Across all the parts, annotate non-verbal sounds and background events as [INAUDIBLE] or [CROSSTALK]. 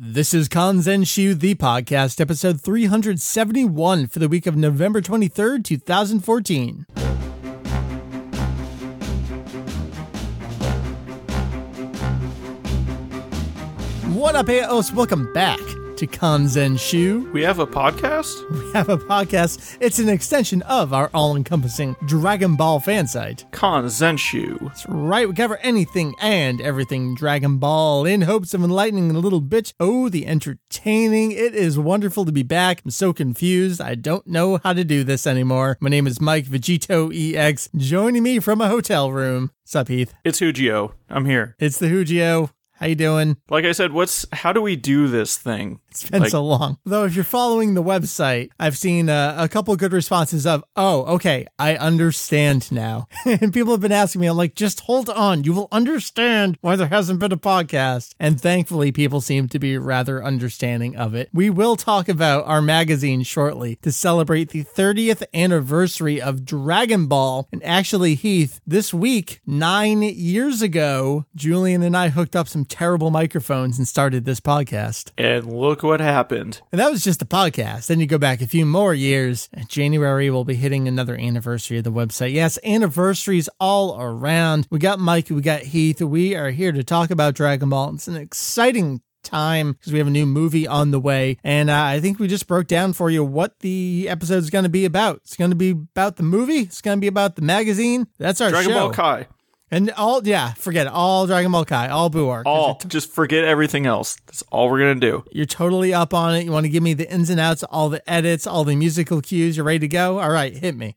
This is Kanzenshuu, the podcast, episode 371 for the week of November 23rd, 2014. What up, AOS? Welcome back to Kanzenshuu. We have a podcast? We have a podcast. It's an extension of our all encompassing Dragon Ball fan site. Kanzenshuu. That's right, we cover anything and everything Dragon Ball in hopes of enlightening a little bit. Oh, the entertaining. It is wonderful to be back. I'm so confused. I don't know how to do this anymore. My name is Mike Vegito EX, joining me from a hotel room. Sup, Heath? It's Hujio. I'm here. It's the Hujio. How you doing? Like I said, what's how do we do this thing? It's been Like- so long. Though, if you're following the website, I've seen uh, a couple good responses of, "Oh, okay, I understand now." [LAUGHS] and people have been asking me, "I'm like, just hold on, you will understand why there hasn't been a podcast." And thankfully, people seem to be rather understanding of it. We will talk about our magazine shortly to celebrate the 30th anniversary of Dragon Ball. And actually, Heath, this week, nine years ago, Julian and I hooked up some terrible microphones and started this podcast. And look what happened. And that was just the podcast. Then you go back a few more years. January will be hitting another anniversary of the website. Yes, anniversaries all around. We got Mike, we got Heath. We are here to talk about Dragon Ball. It's an exciting time because we have a new movie on the way. And uh, I think we just broke down for you what the episode is going to be about. It's going to be about the movie. It's going to be about the magazine. That's our Dragon show. Ball Kai. And all, yeah, forget it. All Dragon Ball Kai, all Buar. All just forget everything else. That's all we're gonna do. You're totally up on it. You want to give me the ins and outs, all the edits, all the musical cues. You're ready to go? All right, hit me.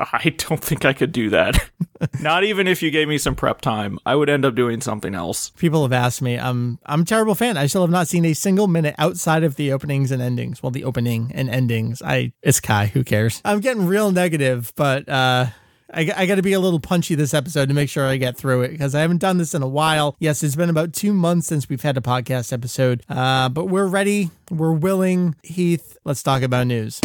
I don't think I could do that. [LAUGHS] Not even if you gave me some prep time. I would end up doing something else. People have asked me. I'm I'm a terrible fan. I still have not seen a single minute outside of the openings and endings. Well, the opening and endings. I it's Kai. Who cares? I'm getting real negative, but uh I, I got to be a little punchy this episode to make sure I get through it because I haven't done this in a while. Yes, it's been about two months since we've had a podcast episode, uh, but we're ready. We're willing. Heath, let's talk about news.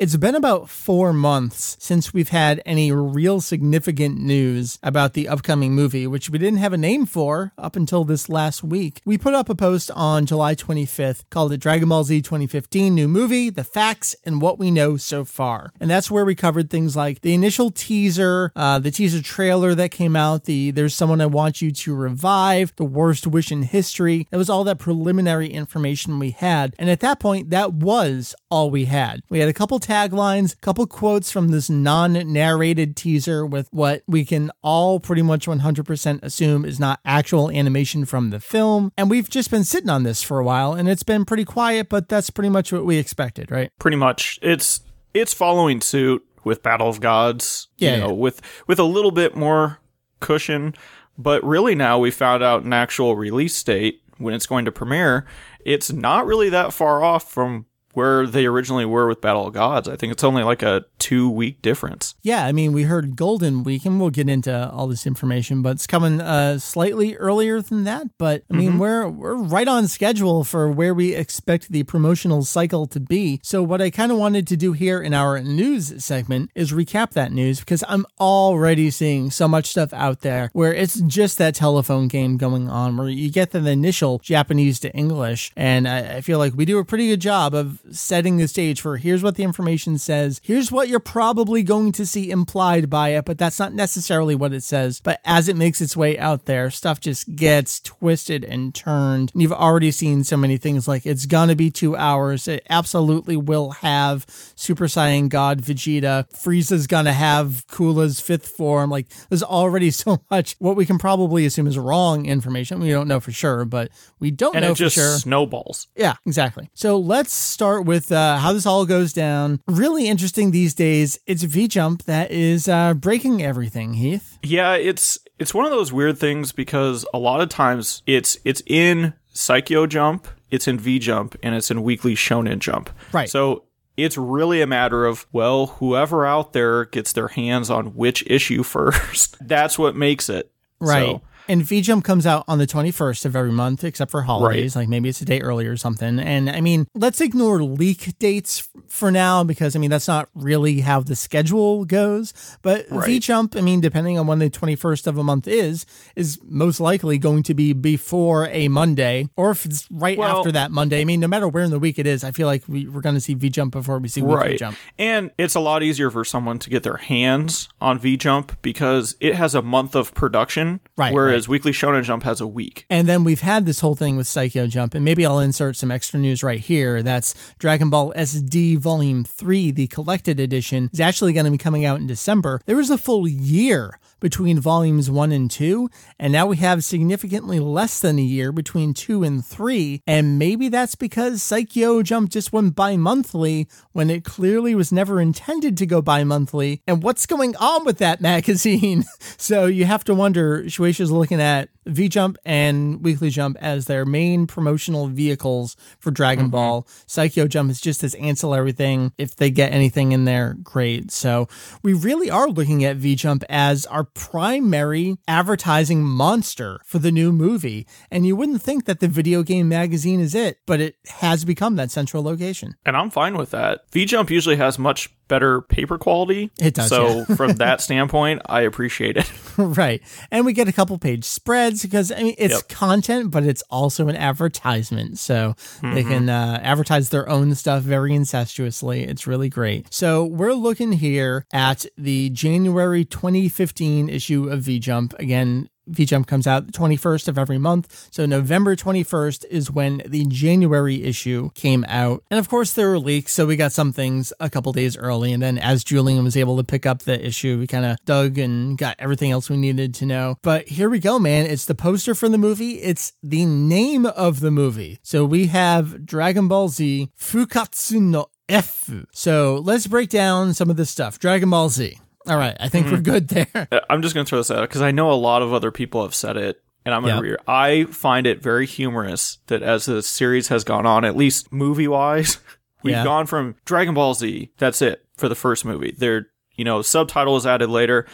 It's been about four months since we've had any real significant news about the upcoming movie, which we didn't have a name for up until this last week. We put up a post on July 25th called it Dragon Ball Z 2015 New Movie, The Facts, and What We Know So Far. And that's where we covered things like the initial teaser, uh, the teaser trailer that came out, the There's Someone I Want You to Revive, The Worst Wish in History. That was all that preliminary information we had. And at that point, that was all we had. We had a couple taglines, a couple quotes from this non narrated teaser with what we can all pretty much 100% assume is not actual animation from the film. And we've just been sitting on this for a while and it's been pretty quiet, but that's pretty much what we expected, right? Pretty much. It's it's following suit with Battle of Gods. Yeah, You know, yeah. with with a little bit more cushion. But really now we found out an actual release date when it's going to premiere. It's not really that far off from where they originally were with Battle of Gods. I think it's only like a two week difference. Yeah, I mean, we heard Golden Week, and we'll get into all this information, but it's coming uh, slightly earlier than that. But I mean, we're we're right on schedule for where we expect the promotional cycle to be. So, what I kind of wanted to do here in our news segment is recap that news because I'm already seeing so much stuff out there where it's just that telephone game going on, where you get the initial Japanese to English, and I, I feel like we do a pretty good job of setting the stage for here's what the information says, here's what you're probably going to see implied by it, but that's not necessarily what it says. But as it makes its way out there, stuff just gets twisted and turned. And you've already seen so many things like it's gonna be two hours. It absolutely will have Super Saiyan God Vegeta. Frieza's gonna have Cooler's fifth form. Like there's already [LAUGHS] so much what we can probably assume is wrong information. We don't know for sure, but we don't And know it just for sure. snowballs. Yeah, exactly. So let's start with uh, how this all goes down. Really interesting these days. It's V Jump that is uh, breaking everything, Heath. Yeah, it's it's one of those weird things because a lot of times it's it's in Saikyo Jump, it's in V Jump, and it's in Weekly Shonen Jump. Right. So it's really a matter of well, whoever out there gets their hands on which issue [LAUGHS] first. That's what makes it. Right. So, And V Jump comes out on the 21st of every month, except for holidays. Like maybe it's a day earlier or something. And I mean, let's ignore leak dates for now because I mean, that's not really how the schedule goes. But Right. V Jump, I mean, depending on when the 21st of a month is, is most likely going to be before a Monday or if it's right Well- after that Monday. I mean, no matter where in the week it is, I feel like we, we're going to see V Jump before we see Right. Jump. And it's a lot easier for someone to get their hands on V Jump because it has a month of production, Right, whereas Weekly Shonen Jump has a week. And then we've had this whole thing with Saikyo Jump, and maybe I'll insert some extra news right here. That's Dragon Ball SD Volume 3, the collected edition, is actually going to be coming out in December. There was a full year between volumes 1 and 2, and now we have significantly less than a year between 2 and 3. And maybe that's because Saikyo Jump just went bi monthly when it clearly was never intended to go bi monthly. And what's going on with that [LAUGHS] magazine? so you have to wonder Shueisha's looking at V Jump and Weekly Jump as their main promotional vehicles for Dragon mm-hmm. Ball. Saikyo Jump is just this ancillary thing. If they get anything in there, great. So we really are looking at V Jump as our primary advertising monster for the new movie. And you wouldn't think that the video game magazine is it, but it has become that central location. And I'm fine with that. V Jump usually has much better paper quality. It does, So from that [LAUGHS] standpoint, I appreciate it. [LAUGHS] right. And we get a couple page spreads because I mean it's Yep. content, but it's also an advertisement. So they Mm-hmm. can uh, advertise their own stuff very incestuously. It's really great. So we're looking here at the January 2015 issue of V Jump. Again, V Jump comes out the 21st of every month. So November 21st is when the January issue came out. And of course, there were leaks. So we got some things a couple days early. And then as Julian was able to pick up the issue, we kind of dug and got everything else we needed to know. But here we go, man. It's the poster for the movie, it's the name of the movie. So we have Dragon Ball Z Fukkatsu no F. So let's break down some of this stuff. Dragon Ball Z. All right, I think we're good there. [LAUGHS] Uh, I'm just going to throw this out because I know a lot of other people have said it. And I'm going Yep. to read. I find it very humorous that as the series has gone on, at least movie wise, [LAUGHS] we've Yeah. gone from Dragon Ball Z. That's it for the first movie. There, you know, subtitle is added later.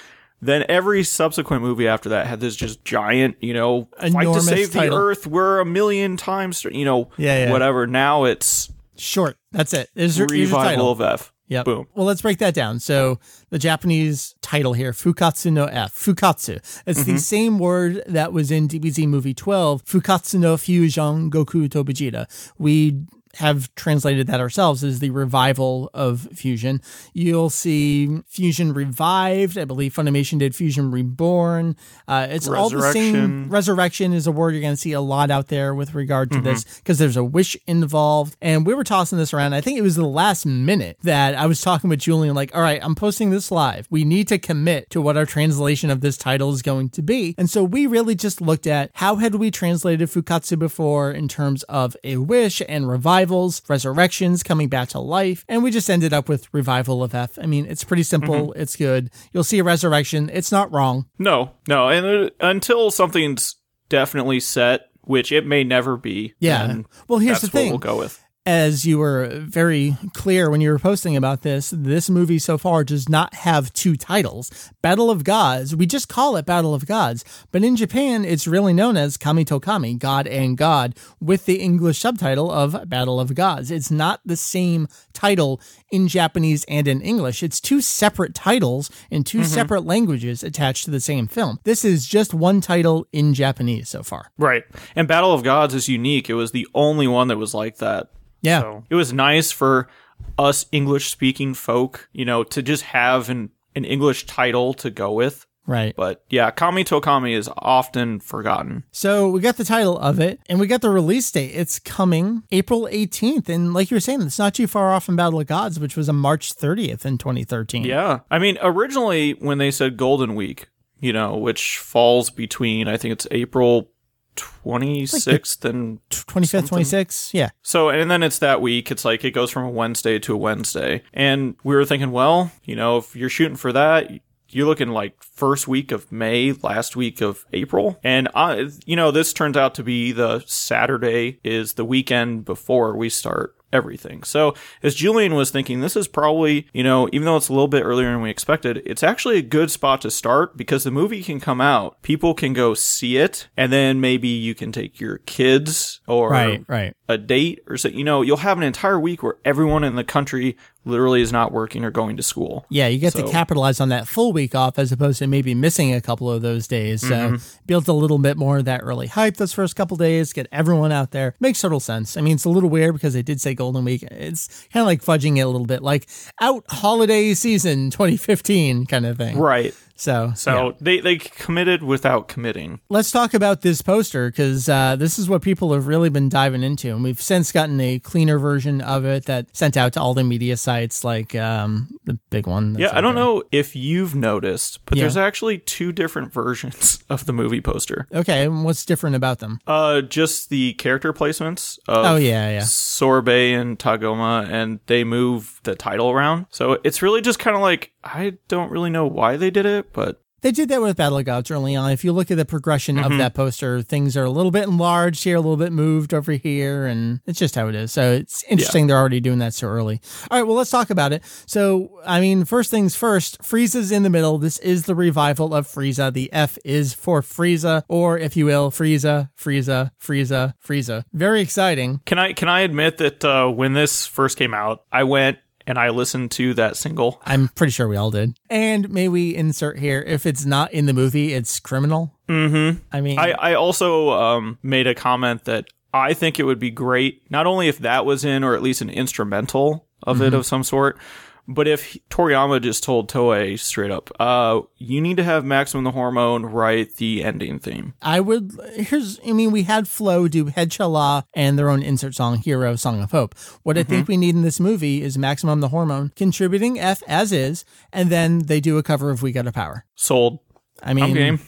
Then every subsequent movie after that had this just giant, you know, fight to save title. the Earth. We're a million times, you know, Yeah, yeah. whatever. Now it's Short. That's it. Your, here's your title. of F. Yep. Boom. Well, let's break that down. So the Japanese title here, Fukkatsu no F, Fukkatsu. It's Mm-hmm. the same word that was in DBZ movie 12, Fukkatsu no Fusion Goku to Vegeta. We have translated that ourselves as the revival of Fusion. You'll see Fusion revived. I believe Funimation did Fusion Reborn. Uh, it's all the same. Resurrection. Is a word you're going to see a lot out there with regard Mm-hmm. to this because there's a wish involved. And we were tossing this around. I think it was the last minute that I was talking with Julian, like, all right, I'm posting this live. We need to commit to what our translation of this title is going to be. And so we really just looked at how had we translated Fukkatsu before in terms of a wish and revivals, resurrections, coming back to life. And we just ended up with revival of F. I mean, it's pretty simple. It's good. You'll see a resurrection. It's not wrong. No, no, and uh, until something's definitely set, which it may never be. Yeah. Well, here's the thing. What we'll go with. As you were very clear when you were posting about this, this movie so far does not have two titles. Battle of Gods, we just call it Battle of Gods, but in Japan, it's really known as Kami to Kami, God and God, with the English subtitle of Battle of Gods. It's not the same title in Japanese and in English. It's two separate titles in 2 mm-hmm. separate languages attached to the same film. This is just one title in Japanese so far. Right. And Battle of Gods is unique. It was the only one that was like that. Yeah. So it was nice for us English speaking folk, you know, to just have an, an English title to go with. Right. But yeah, Kami to Kami is often forgotten. So we got the title of it and we got the release date. It's coming April 18th. And like you were saying, it's not too far off from Battle of Gods, which was on March 30th in 2013. Yeah. I mean, originally when they said Golden Week, you know, which falls between, I think it's April 26th and 25th, 26th. Yeah. So, and then it's that week. It's like it goes from a Wednesday to a Wednesday. And we were thinking, well, you know, if you're shooting for that, you're looking like first week of May, last week of April. And, I, you know, this turns out to be the Saturday is the weekend before we start everything. So as Julian was thinking, this is probably, you know, even though it's a little bit earlier than we expected, it's actually a good spot to start because the movie can come out, people can go see it, and then maybe you can take your kids or Right, right. A date or so, you know, you'll have an entire week where everyone in the country literally is not working or going to school. Yeah, you get to capitalize on that full week off as opposed to maybe missing a couple of those days. So Mm-hmm. build a little bit more of that early hype those first couple days, get everyone out there. Makes total sense. I mean, it's a little weird because they did say Golden Week. It's kind of like fudging it a little bit, like out holiday season 2015 kind of thing. Right. So, So yeah. they, they committed without committing. let's talk about this poster because uh, this is what people have really been diving into, and we've since gotten a cleaner version of it that sent out to all the media sites, like um, the big one. Yeah, I don't there. know if you've noticed, but Yeah. there's actually two different versions [LAUGHS] of the movie poster. Okay, and what's different about them? Uh, just the character placements of Oh, yeah, yeah. Sorbet and Tagoma, and they move the title around. So it's really just kind of like I don't really know why they did it, but They did that with Battle of Gods early on. If you look at the progression Mm-hmm. of that poster, things are a little bit enlarged here, a little bit moved over here, and it's just how it is. So it's interesting they're already doing that so early. All right, well, let's talk about it. So, I mean, first things first, Frieza's in the middle. This is the revival of Frieza. The F is for Frieza, or if you will, Frieza, Frieza, Frieza, Frieza. Very exciting. can I can I admit that uh, when this first came out, I went and I listened to that single. I'm pretty sure we all did. And may we insert here, if it's not in the movie, it's criminal. Mm-hmm. I mean, I, I also um, made a comment that I think it would be great, not only if that was in, or at least an instrumental of it of some sort, but if Toriyama just told Toei straight up, uh, you need to have Maximum the Hormone write the ending theme. I would. Here's, I mean, we had Flow do Head and their own insert song, Hero, Song of Hope. What I Mm-hmm. think we need in this movie is Maximum the Hormone contributing F as is, and then they do a cover of We Got a Power. Sold. I mean,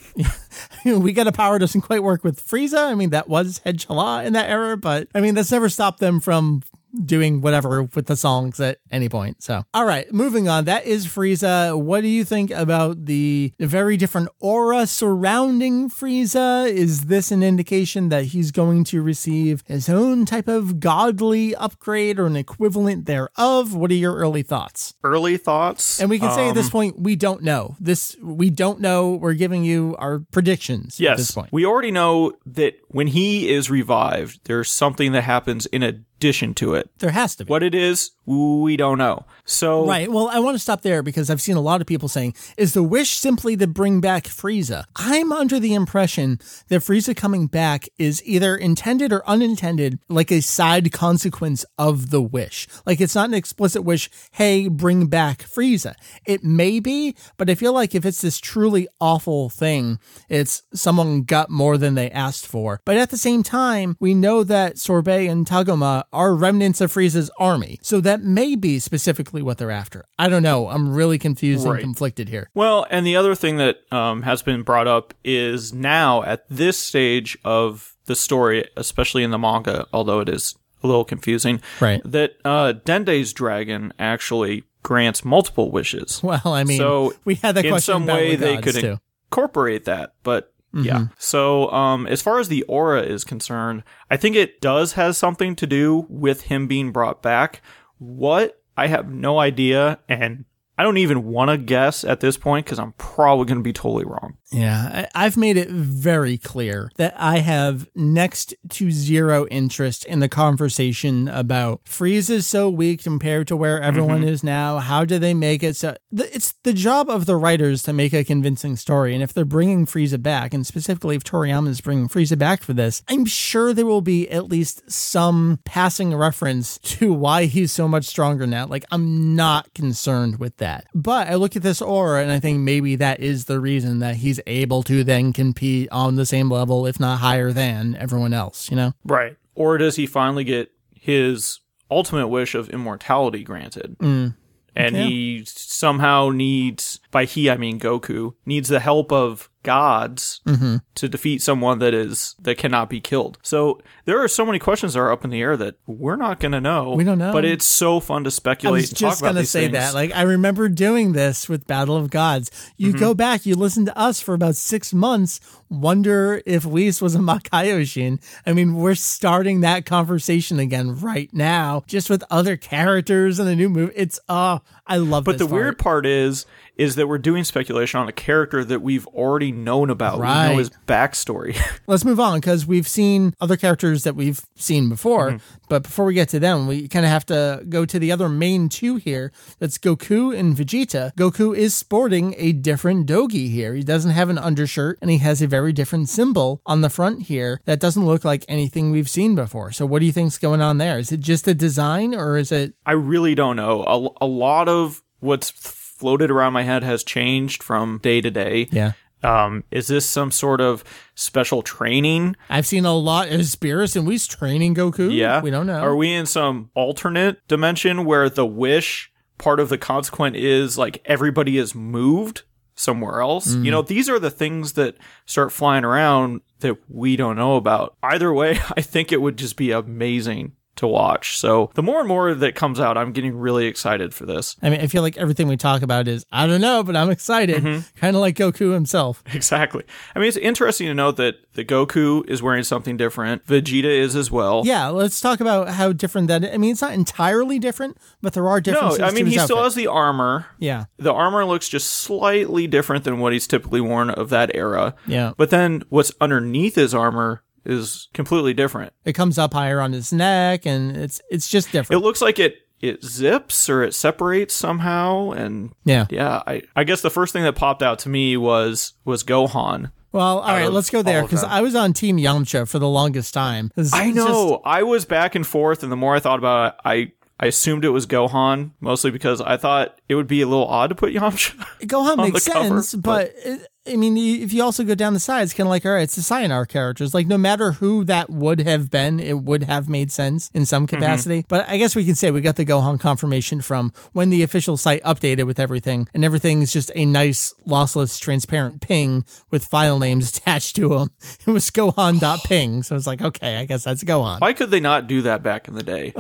[LAUGHS] we Got a Power doesn't quite work with Frieza. I mean, that was Head Chala in that era, but I mean, that's never stopped them from doing whatever with the songs at any point. So, all right, moving on. That is Frieza. What do you think about the very different aura surrounding Frieza? Is this an indication that he's going to receive his own type of godly upgrade or an equivalent thereof? What are your early thoughts? Early thoughts. And we can say at Um, this point, we don't know. This we don't know. We're giving you our predictions at this Yes, point. we already know that when he is revived, there's something that happens in addition to it. There has to be. What it is, we don't know. So Right. Well, I want to stop there because I've seen a lot of people saying, is the wish simply to bring back Frieza? I'm under the impression that Frieza coming back is either intended or unintended, like a side consequence of the wish. Like it's not an explicit wish, hey, bring back Frieza. It may be, but I feel like if it's this truly awful thing, it's someone got more than they asked for. But at the same time, we know that Sorbet and Tagoma are remnants of Frieza's army. So that may be specifically what they're after. I don't know. I'm really confused Right. and conflicted here. Well, and the other thing that um, has been brought up is now at this stage of the story, especially in the manga, although it is a little confusing, Right. that uh, Dende's dragon actually grants multiple wishes. Well, I mean, So, we had that in question some about way they could too. incorporate that, but yeah. Mm-hmm. So, um, as far as the aura is concerned, I think it does has something to do with him being brought back. What I have no idea, and I don't even want to guess at this point because I'm probably going to be totally wrong. Yeah, I've made it very clear that I have next to zero interest in the conversation about Frieza is so weak compared to where everyone mm-hmm. is now. How do they make it so? It's the job of the writers to make a convincing story. And if they're bringing Frieza back, and specifically if Toriyama is bringing Frieza back for this, I'm sure there will be at least some passing reference to why he's so much stronger now. Like, I'm not concerned with that. But I look at this aura and I think maybe that is the reason that he's able to then compete on the same level, if not higher than everyone else, you know? Right. Or does he finally get his ultimate wish of immortality granted? Mm. And Yeah. he somehow needs, by he I mean Goku, needs the help of gods Mm-hmm. to defeat someone that is that cannot be killed. So there are so many questions that are up in the air that we're not going to know. We don't know. But it's so fun to I speculate was and just gonna say things. that. Like I remember doing this with Battle of Gods. You Mm-hmm. go back, you listen to us for about six months. Wonder if Whis was a Makaioshin. I mean, we're starting that conversation again right now, just with other characters in the new movie. It's uh I love But the weird part is is that we're doing speculation on a character that we've already known about. We Right. know his backstory. [LAUGHS] Let's move on because we've seen other characters that we've seen before. Mm-hmm. But before we get to them, we kind of have to go to the other main two here. That's Goku and Vegeta. Goku is sporting a different dogi here. He doesn't have an undershirt and he has a very different symbol on the front here that doesn't look like anything we've seen before. So, what do you think's going on there? Is it just a design or is it I really don't know. A, a lot of what's floated around my head has changed from day to day. Yeah. Um, is this some sort of special training? I've seen a lot. Is Beerus and Whis training Goku? Yeah. We don't know. Are we in some alternate dimension where the wish part of the consequent is like everybody is moved somewhere else? Mm. You know, these are the things that start flying around that we don't know about. Either way, [LAUGHS] I think it would just be amazing to watch. So the more and more that comes out, I'm getting really excited for this. I mean, I feel like everything we talk about is, I don't know, but I'm excited. Mm-hmm. Kind of like Goku himself. [LAUGHS] Exactly. I mean, it's interesting to note that the Goku is wearing something different. Vegeta is as well. Yeah, let's talk about how different that. I mean, it's not entirely different, but there are differences. No. I mean, he his still has the armor. Yeah, The armor looks just slightly different than what he's typically worn of that era. yeah. But then what's underneath his armor is completely different. It comes up higher on his neck, and it's it's just different. It looks like it it zips or it separates somehow and yeah. yeah, I, I guess the first thing that popped out to me was was Gohan. Well, all right, let's go there because. I was on Team Yamcha for the longest time. It's- I it's just- know. I was back and forth and the more I thought about it, I I assumed it was Gohan, mostly because I thought it would be a little odd to put Yamcha. [LAUGHS] Gohan makes cover, sense, but, it, I mean, if you also go down the sides, kind of like, all right, it's the Sayonara characters. Like, no matter who that would have been, it would have made sense in some Mm-hmm. capacity. But I guess we can say we got the Gohan confirmation from when the official site updated with everything, and everything's just a nice, lossless, transparent ping with file names [LAUGHS] attached to them. It was Gohan.ping, so it's like, okay, I guess that's Gohan. Why could they not do that back in the day?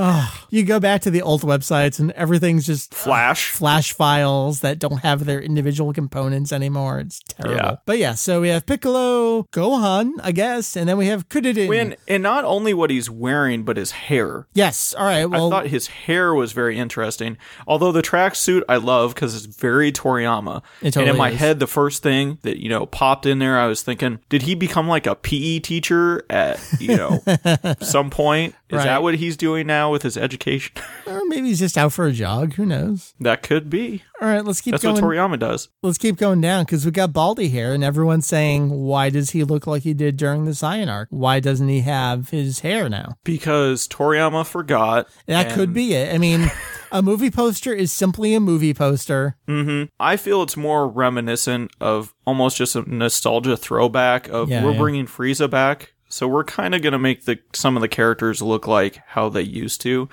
You go back to the old websites, and everything's just Flash. flash files that don't have their individual components anymore. It's terrible. Yeah. But yeah, so we have Piccolo, Gohan, I guess, and then we have Kuririn. And and not only what he's wearing, but his hair. yes. All right. Well, I thought his hair was very interesting. Although the tracksuit I love because it's very Toriyama. It and in my is. head, the first thing that you know popped in there, I was thinking, did he become like a PE teacher at you know [LAUGHS] some point? Is Right. that what he's doing now with his education? or [LAUGHS] maybe he's just out for a jog. Who knows? that could be. All right. Let's keep That's going. what Toriyama does. let's keep going down because we got Baldy here, and everyone's saying, why does he look like he did during the Saiyan arc? Why doesn't he have his hair now? Because Toriyama forgot. That could be it. I mean, [LAUGHS] a movie poster is simply a movie poster. hmm I feel it's more reminiscent of almost just a nostalgia throwback of Yeah, we're yeah. bringing Frieza back, so we're kind of gonna make the some of the characters look like how they used to,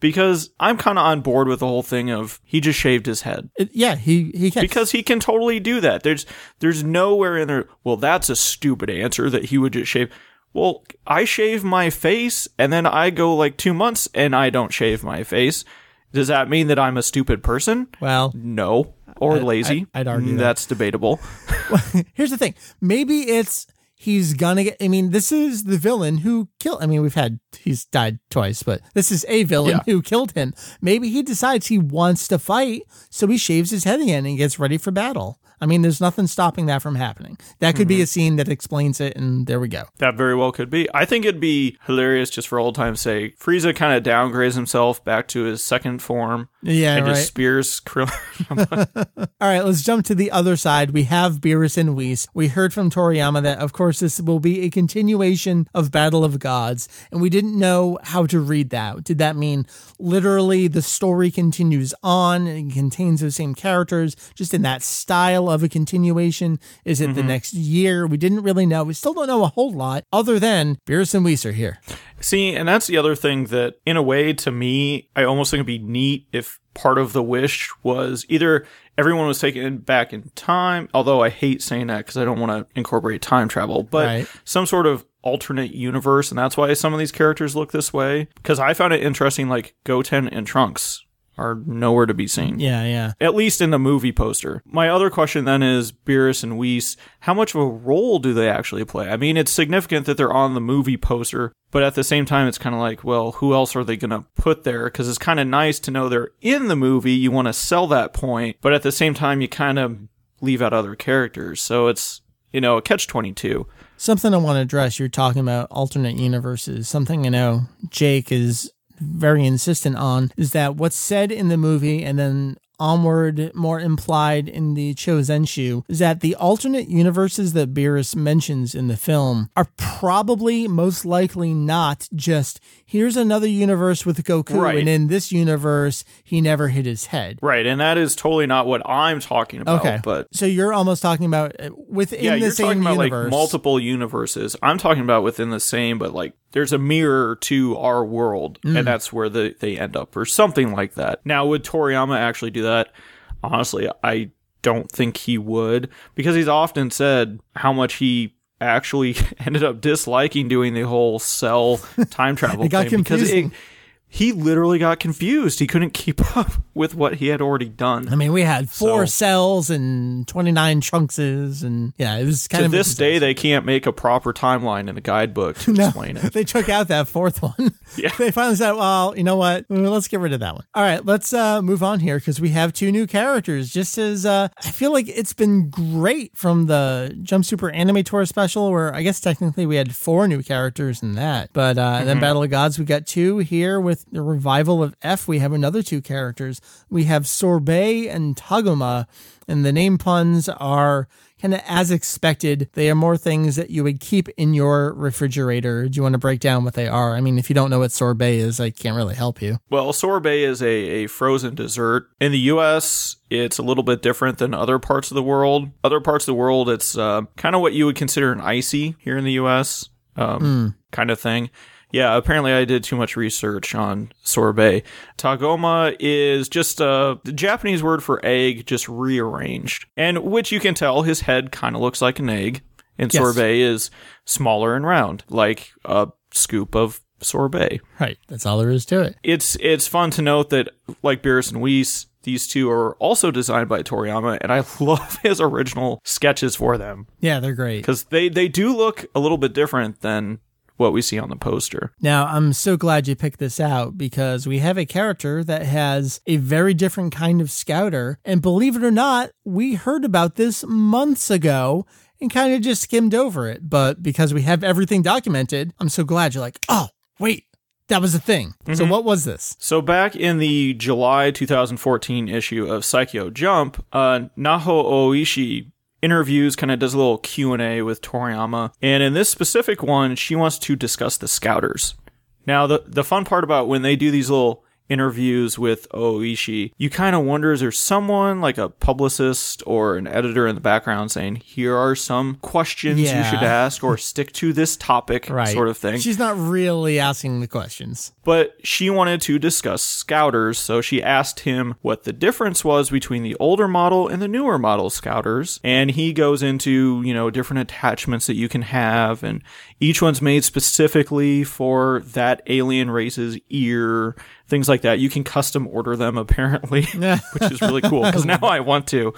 because I'm kind of on board with the whole thing of he just shaved his head yeah, he he can. because he can totally do that. There's there's nowhere in there. Well, that's a stupid answer that he would just shave. Well, I shave my face and then I go like two months and I don't shave my face. Does that mean that I'm a stupid person? well, No. Or lazy. I'd argue Mm, that. That's debatable. [LAUGHS] here's the thing. Maybe it's he's gonna get. I mean, this is the villain who killed. I mean, we've had he's died twice, but this is a villain Yeah. who killed him. Maybe he decides he wants to fight, so he shaves his head again and gets ready for battle. I mean, there's nothing stopping that from happening. That could be mm-hmm. a scene that explains it, and there we go. That very well could be. I think it'd be hilarious just for old time's sake. Frieza kind of downgrades himself back to his second form Yeah, and right. just spears Krillin. [LAUGHS] All right, let's jump to the other side. We have Beerus and Whis. We heard from Toriyama that, of course, this will be a continuation of Battle of Gods, and we didn't know how to read that. Did that mean literally the story continues on and contains those same characters, just in that style of a continuation? Is it the mm-hmm. next year? We didn't really know. We still don't know a whole lot, other than Beerus and Whis are here. See, and that's the other thing that, in a way, to me, I almost think it'd be neat if part of the wish was either everyone was taken back in time, although I hate saying that because I don't want to incorporate time travel, but Right. some sort of alternate universe, and that's why some of these characters look this way. Because I found it interesting, like Goten and Trunks are nowhere to be seen. Yeah, yeah. At least in the movie poster. My other question then is Beerus and Whis, how much of a role do they actually play? I mean, it's significant that they're on the movie poster, but at the same time, it's kind of like, well, who else are they going to put there? Because it's kind of nice to know they're in the movie. You want to sell that point, but at the same time, you kind of leave out other characters. So it's, you know, a catch 22. Something I want to address, you're talking about alternate universes. Something I know Jake is very insistent on is that what's said in the movie and then onward, more implied in the Chozenshu, is that the alternate universes that Beerus mentions in the film are probably most likely not just here's another universe with Goku, Right. and in this universe he never hit his head. Right. And that is totally not what I'm talking about. Okay, But so you're almost talking about uh, within yeah, the you're same talking about universe. like multiple universes. I'm talking about within the same, but like there's a mirror to our world, Mm. and that's where the, they end up, or something like that. Now, would Toriyama actually do that? Honestly, I don't think he would, because he's often said how much he actually [LAUGHS] ended up disliking doing the whole cell time travel It got thing because it, he literally got confused. He couldn't [LAUGHS] keep up with what he had already done. I mean, we had four So- cells and 29 Trunkses, and yeah, it was kind to of a this day, they can't make a proper timeline in a guidebook to [LAUGHS] explain it. [LAUGHS] They took out that fourth one. Yeah. They finally said, well, you know what? Mm, Let's get rid of that one. All right, let's uh, move on here because we have two new characters. Just as uh, I feel like it's been great from the Jump Super Anime Tour special, where I guess technically we had four new characters in that. But uh, then Battle of Gods, we got two here with the revival of F. We have another two characters. We have Sorbet and Tagoma, and the name puns are kind of as expected. They are more things that you would keep in your refrigerator. Do you want to break down what they are? I mean, if you don't know what sorbet is, I can't really help you. Well, sorbet is a, a frozen dessert. In the U.S., it's a little bit different than other parts of the world. Other parts of the world, it's uh, kind of what you would consider an icy here in the U.S. Um, kind of thing. Yeah, apparently I did too much research on sorbet. Tagoma is just uh, the Japanese word for egg, just rearranged, and which you can tell his head kind of looks like an egg, and Yes. sorbet is smaller and round, like a scoop of sorbet Right. That's all there is to it. it's it's fun to note that like Beerus and Whis, these two are also designed by Toriyama, and I [LAUGHS] love his original sketches for them Yeah, they're great. because they they do look a little bit different than what we see on the poster. Now, I'm so glad you picked this out because we have a character that has a very different kind of scouter. And believe it or not, we heard about this months ago and kind of just skimmed over it. But because we have everything documented, I'm so glad you're like, oh, wait, that was a thing. So, what was this? So back in the July 2014 issue of Saikyo Jump, uh, Naho Oishi interviews kind of does a little Q&A with Toriyama and in this specific one she wants to discuss the scouters. Now the the fun part about when they do these little interviews with Oishi, you kind of wonder is there someone like a publicist or an editor in the background saying here are some questions you should ask or stick to this topic [LAUGHS] Right. sort of thing She's not really asking the questions. but she wanted to discuss scouters, so she asked him what the difference was between the older model and the newer model scouters. And he goes into, you know, different attachments that you can have, and each one's made specifically for that alien race's ear, things like that. You can custom order them, apparently, [LAUGHS] which is really cool because now I want to.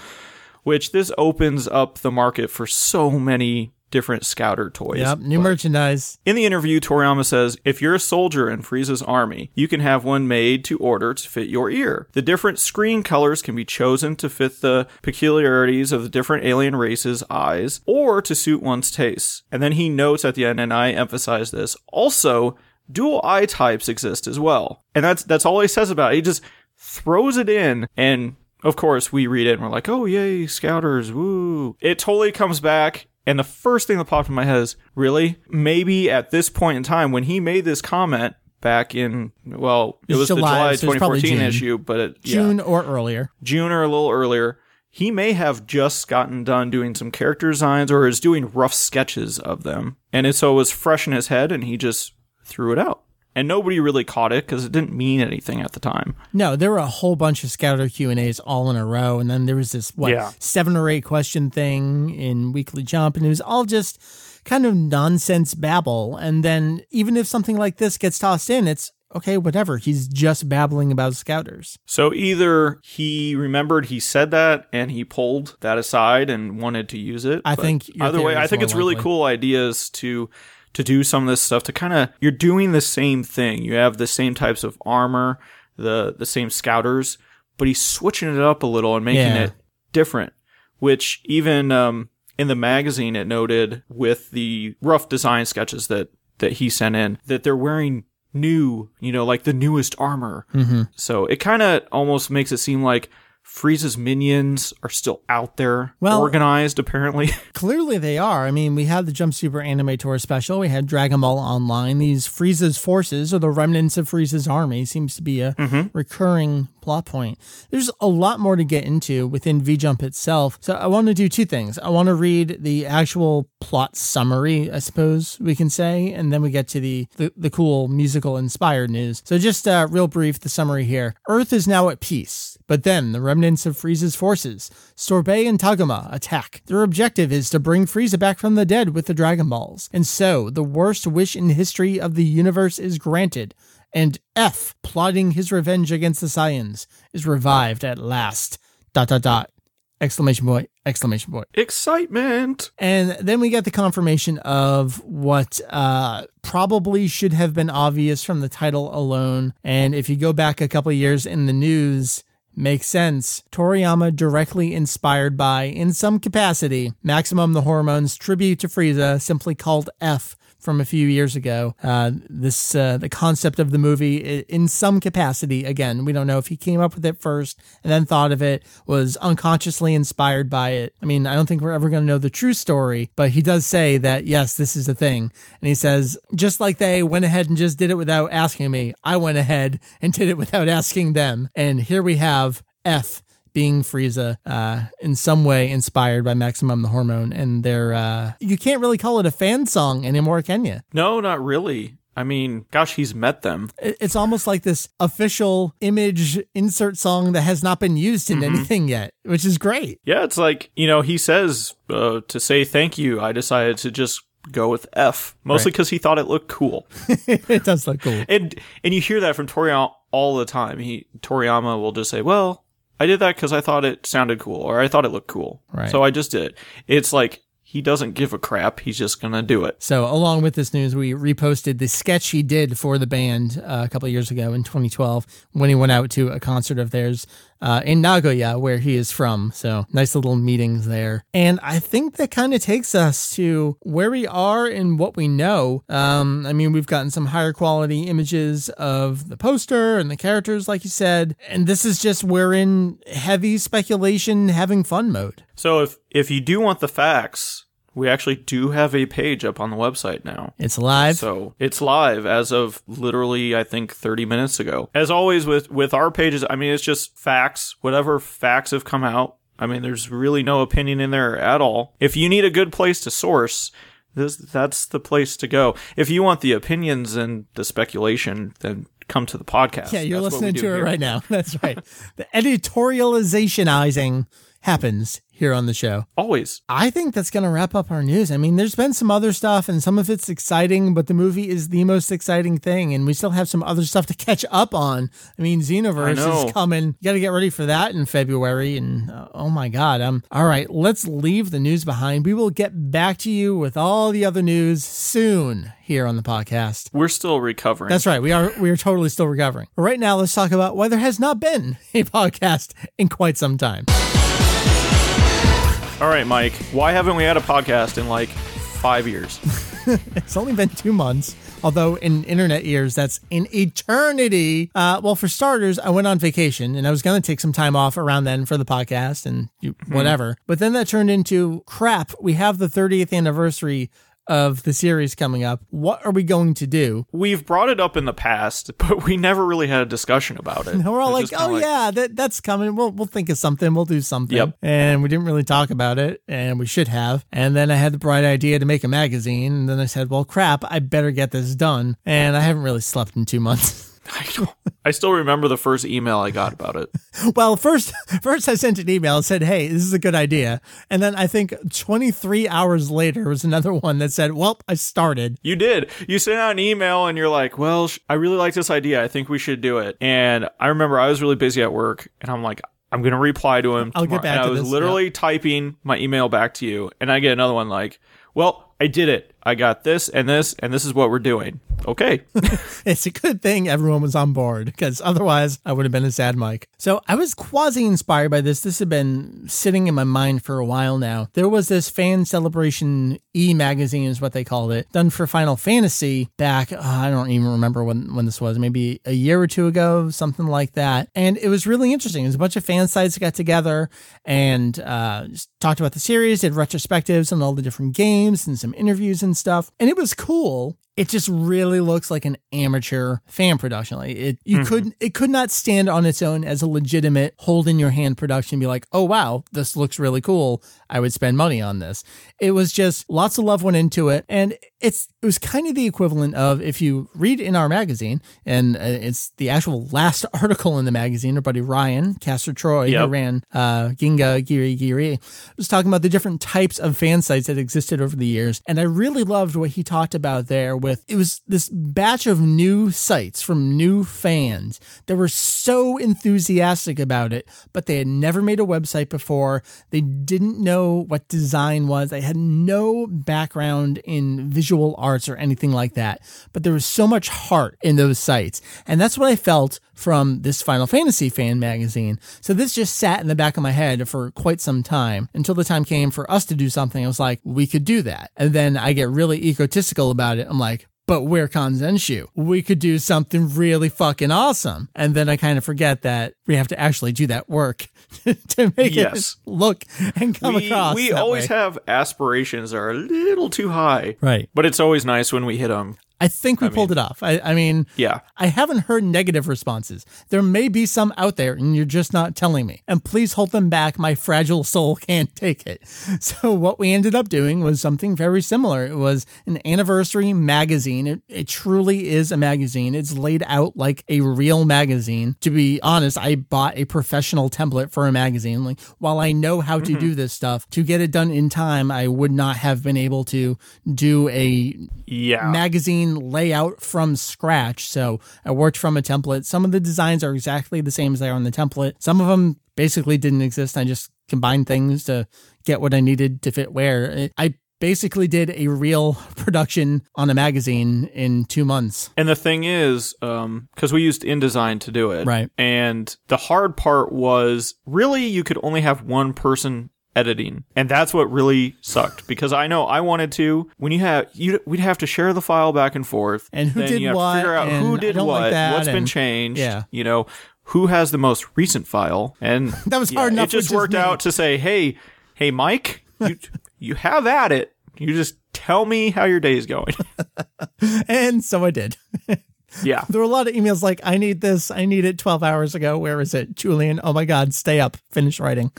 Which this opens up the market for so many different scouter toys. Yep, new merchandise. In the interview, Toriyama says, if you're a soldier in Frieza's army, you can have one made to order to fit your ear. The different screen colors can be chosen to fit the peculiarities of the different alien races' eyes or to suit one's tastes. And then he notes at the end, and I emphasize this, also, dual eye types exist as well. And that's that's all he says about it. He just throws it in and of course we read it and we're like, oh yay, scouters, woo. It totally comes back and the first thing that popped in my head is, really? Maybe at this point in time when he made this comment back in well, it was July, the July 2014 June. issue, but it, yeah. June or earlier. June or a little earlier, he may have just gotten done doing some character designs or is doing rough sketches of them. And it, so it was fresh in his head and he just threw it out. And nobody really caught it because it didn't mean anything at the time. No, there were a whole bunch of Scouter Q and A's all in a row, and then there was this what Yeah. seven or eight question thing in Weekly Jump, and it was all just kind of nonsense babble. And then even if something like this gets tossed in, it's okay, whatever. He's just babbling about scouters. So either he remembered he said that and he pulled that aside and wanted to use it. I think either way, I think it's really cool ideas to to do some of this stuff to kind of you're doing the same thing. You have the same types of armor, the the same scouters, but he's switching it up a little and making Yeah. it different. Which even um, in the magazine it noted with the rough design sketches that that he sent in that they're wearing new, you know, like the newest armor. Mm-hmm. So it kind of almost makes it seem like Frieza's minions are still out there, Well- organized apparently. [LAUGHS] Clearly they are. I mean, we had the Jump Super Anime Tour special. We had Dragon Ball Online. These Frieza's forces, or the remnants of Frieza's army, seems to be a mm-hmm. recurring plot point. There's a lot more to get into within V Jump itself. So I want to do two things. I want to read the actual plot summary, I suppose we can say, and then we get to the the, the cool musical inspired news. So just uh, real brief, the summary here. Earth is now at peace, but then the remnants of Frieza's forces, Sorbet and Tagoma, attack. Their objective is to bring Frieza back from the dead with the Dragon Balls. And so, the worst wish in history of the universe is granted, and F, plotting his revenge against the Saiyans, is revived at last. Dot dot dot. Exclamation point, exclamation point. Excitement. And then we get the confirmation of what uh, probably should have been obvious from the title alone. And if you go back a couple of years in the news, makes sense. Toriyama directly inspired by, in some capacity, Maximum the Hormones tribute to Frieza, simply called F from a few years ago. Uh, this uh, the concept of the movie, in some capacity, again, we don't know if he came up with it first and then thought of it, was unconsciously inspired by it. I mean, I don't think we're ever going to know the true story, but he does say that yes, this is a thing, and he says just like they went ahead and just did it without asking me, I went ahead and did it without asking them, and here we have F being Frieza, uh, in some way inspired by Maximum the Hormone, and they're uh, you can't really call it a fan song anymore, can you? No, not really. I mean, gosh, he's met them. It's almost like this official image insert song that has not been used in anything yet, which is great. Yeah, it's like, you know, he says uh, to say thank you, I decided to just go with F, mostly because he thought it looked cool. [LAUGHS] it does look cool. and and you hear that from Toriyama all the time. He Toriyama will just say, "Well, I did that because I thought it sounded cool, or I thought it looked cool, Right. so I just did it." It's like he doesn't give a crap. He's just gonna do it. So, along with this news, we reposted the sketch he did for the band uh, a couple of years ago in 2012 when he went out to a concert of theirs uh, in Nagoya, where he is from. So, nice little meetings there. And I think that kind of takes us to where we are and what we know. Um, I mean, we've gotten some higher quality images of the poster and the characters, like you said. And this is just we're in heavy speculation, having fun mode. So if if you do want the facts, we actually do have a page up on the website now. It's live. So it's live as of literally, I think, 30 minutes ago. As always with with our pages, I mean, it's just facts. Whatever facts have come out. I mean, there's really no opinion in there at all. If you need a good place to source, this that's the place to go. If you want the opinions and the speculation, then come to the podcast. Yeah, you're That's listening to it here. right now. [LAUGHS] That's right. the editorializationizing happens here on the show. Always. I think that's going to wrap up our news. I mean, there's been some other stuff and some of it's exciting, but the movie is the most exciting thing. And we still have some other stuff to catch up on. I mean, Xenoverse I is coming. You got to get ready for that in February. And uh, oh my God. Um, all right, let's leave the news behind. We will get back to you with all the other news soon here on the podcast. We're still recovering. That's right. We are we are totally still recovering. But right now, let's talk about why there has not been a [LAUGHS] podcast in quite some time. All right, Mike. Why haven't we had a podcast in like five years? [LAUGHS] It's only been two months. Although in internet years, that's an eternity. Uh, well, for starters, I went on vacation and I was going to take some time off around then for the podcast and whatever. But then that turned into crap. We have the 30th anniversary of the series coming up. What are we going to do? We've brought it up in the past, [LAUGHS] but we never really had a discussion about it. [LAUGHS] We're all It's like, just kinda "Oh yeah, that that's coming. We'll we'll think of something. We'll do something." Yep. And we didn't really talk about it, and we should have. And then I had the bright idea to make a magazine, and then I said, "Well, crap, I better get this done." And I haven't really slept in two months. [LAUGHS] I, don't, I still remember the first email I got about it. [LAUGHS] Well, first, first I sent an email and said, "Hey, this is a good idea," and then I think 23 hours later was another one that said, "Well, I started." You did. You sent out an email and you're like, "Well, sh- I really like this idea. I think we should do it." And I remember I was really busy at work, and I'm like, "I'm gonna reply to him." I'll get back and I was this, literally typing my email back to you, and I get another one like, "Well, I did it. I got this and this, and this is what we're doing." Okay. [LAUGHS] [LAUGHS] It's a good thing everyone was on board because otherwise I would have been a sad Mike. So I was quasi inspired by this. This had been sitting in my mind for a while now. There was this fan celebration e magazine, is what they called it, done for Final Fantasy back. Uh, I don't even remember when, when this was, maybe a year or two ago, something like that. And it was really interesting. It was a bunch of fan sites that got together and uh, talked about the series, did retrospectives on all the different games and some interviews and stuff. And it was cool it just really looks like an amateur fan production. Like it, you could it could not stand on its own as a legitimate hold in your hand production. And be like, oh wow, this looks really cool. I would spend money on this. It was just lots of love went into it, and it's it was kind of the equivalent of if you read in our magazine, and uh, it's the actual last [LAUGHS] article in the magazine. Our buddy Ryan Castor Troy, who Yep. ran uh, Ginga Giri Giri, was talking about the different types of fan sites that existed over the years, and I really loved what he talked about there. With it was this batch of new sites from new fans that were so enthusiastic about it, but they had never made a website before. They didn't know what design was. They had no background in visual arts or anything like that. But there was so much heart in those sites. And that's what I felt from this Final Fantasy fan magazine. So this just sat in the back of my head for quite some time until the time came for us to do something. I was like, we could do that. And then I get really egotistical about it. I'm like, but we're Kanzenshuu. We could do something really fucking awesome. And then I kind of forget that we have to actually do that work [LAUGHS] to make Yes. it look and come we across. we always way. have aspirations that are a little too high. Right. But it's always nice when we hit them. I think we pulled it off. I, I mean, Yeah. I haven't heard negative responses. There may be some out there and you're just not telling me. And please hold them back. My fragile soul [LAUGHS] can't take it. So what we ended up doing was something very similar. It was an anniversary magazine. It, it truly is a magazine. It's laid out like a real magazine. To be honest, I bought a professional template for a magazine. Like while I know how to mm-hmm. do this stuff, to get it done in time, I would not have been able to do a Yeah. magazine layout from scratch. So I worked from a template. Some of the designs are exactly the same as they are on the template. Some of them basically didn't exist. I just combined things to get what I needed to fit where. I basically did a real [LAUGHS] production on a magazine in two months. And the thing is, um, because we used InDesign to do it, Right. And the hard part was really you could only have one person editing, and that's what really sucked. Because I know I wanted to. When you have you, we'd have to share the file back and forth, And who then did you have what, to figure out and who did don't like what, that, what's been changed. yeah. you know. Who has the most recent file? And [LAUGHS] That was hard enough It just with just worked me. out to say, "Hey, hey, Mike, you [LAUGHS] you have at it. You just tell me how your day is going." [LAUGHS] And so I did. Yeah, There were a lot of emails like, I need this. I need it 12 hours ago. Where is it? Julian, oh my God, stay up, finish writing.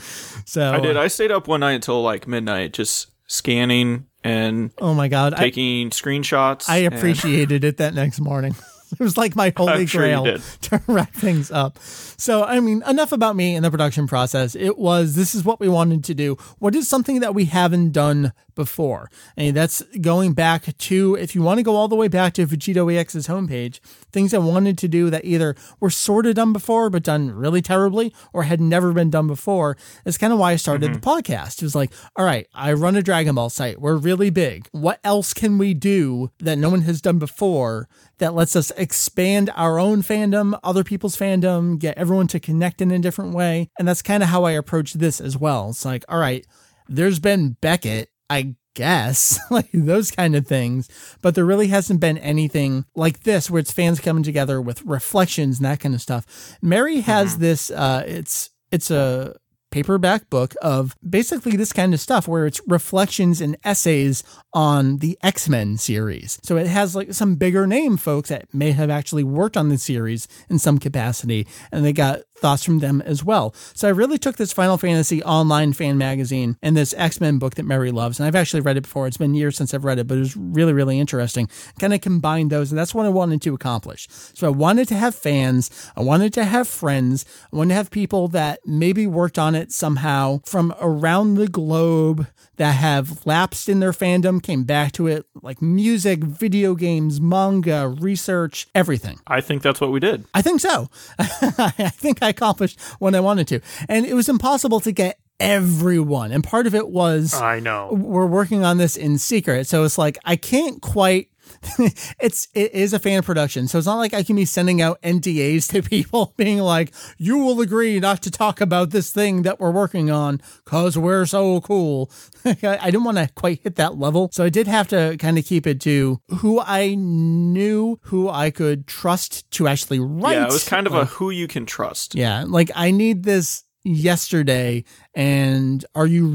So I did. I stayed up one night until like midnight, just scanning and oh my God. I, taking screenshots. I and- appreciated it that next morning. [LAUGHS] It was like my holy sure grail [LAUGHS] to wrap things up. So, I mean, enough about me and the production process. It was this is what we wanted to do. What is something that we haven't done before? And that's going back to, if you want to go all the way back to Vegito EX's homepage, things I wanted to do that either were sort of done before, but done really terribly, or had never been done before. That's kind of why I started mm-hmm. the podcast. It was like, all right, I run a Dragon Ball site. We're really big. What else can we do that no one has done before that lets us expand our own fandom, other people's fandom, get everyone to connect in a different way? And that's kind of how I approach this as well. It's like, all right, there's been Beckett, I guess, [LAUGHS] like those kind of things. But there really hasn't been anything like this where it's fans coming together with reflections and that kind of stuff. Mary has this, uh, it's, it's a, paperback book of basically this kind of stuff where it's reflections and essays on the X-Men series. So it has like some bigger name folks that may have actually worked on the series in some capacity and they got thoughts from them as well. So I really took this Final Fantasy online fan magazine and this X Men book that Mary loves, and I've actually read it before. It's been years since I've read it, but it was really, really interesting. Kind of combined those, and that's what I wanted to accomplish. So I wanted to have fans, I wanted to have friends, I wanted to have people that maybe worked on it somehow from around the globe that have lapsed in their fandom, came back to it, like music, video games, manga, research, everything. I think that's what we did. I think so. [LAUGHS] I think I accomplished what I wanted to. And it was impossible to get everyone. And part of it was I know. we're working on this in secret. So it's like I can't quite [LAUGHS] it's it is a fan production, so it's not like I can be sending out NDAs to [LAUGHS] people, being like, "You will agree not to talk about this thing that we're working on because we're so cool." [LAUGHS] I didn't want to quite hit that level, so I did have to kind of keep it to who I knew, who I could trust to actually write. Yeah, it was kind of like, a who you can trust. yeah, like I need this yesterday and are you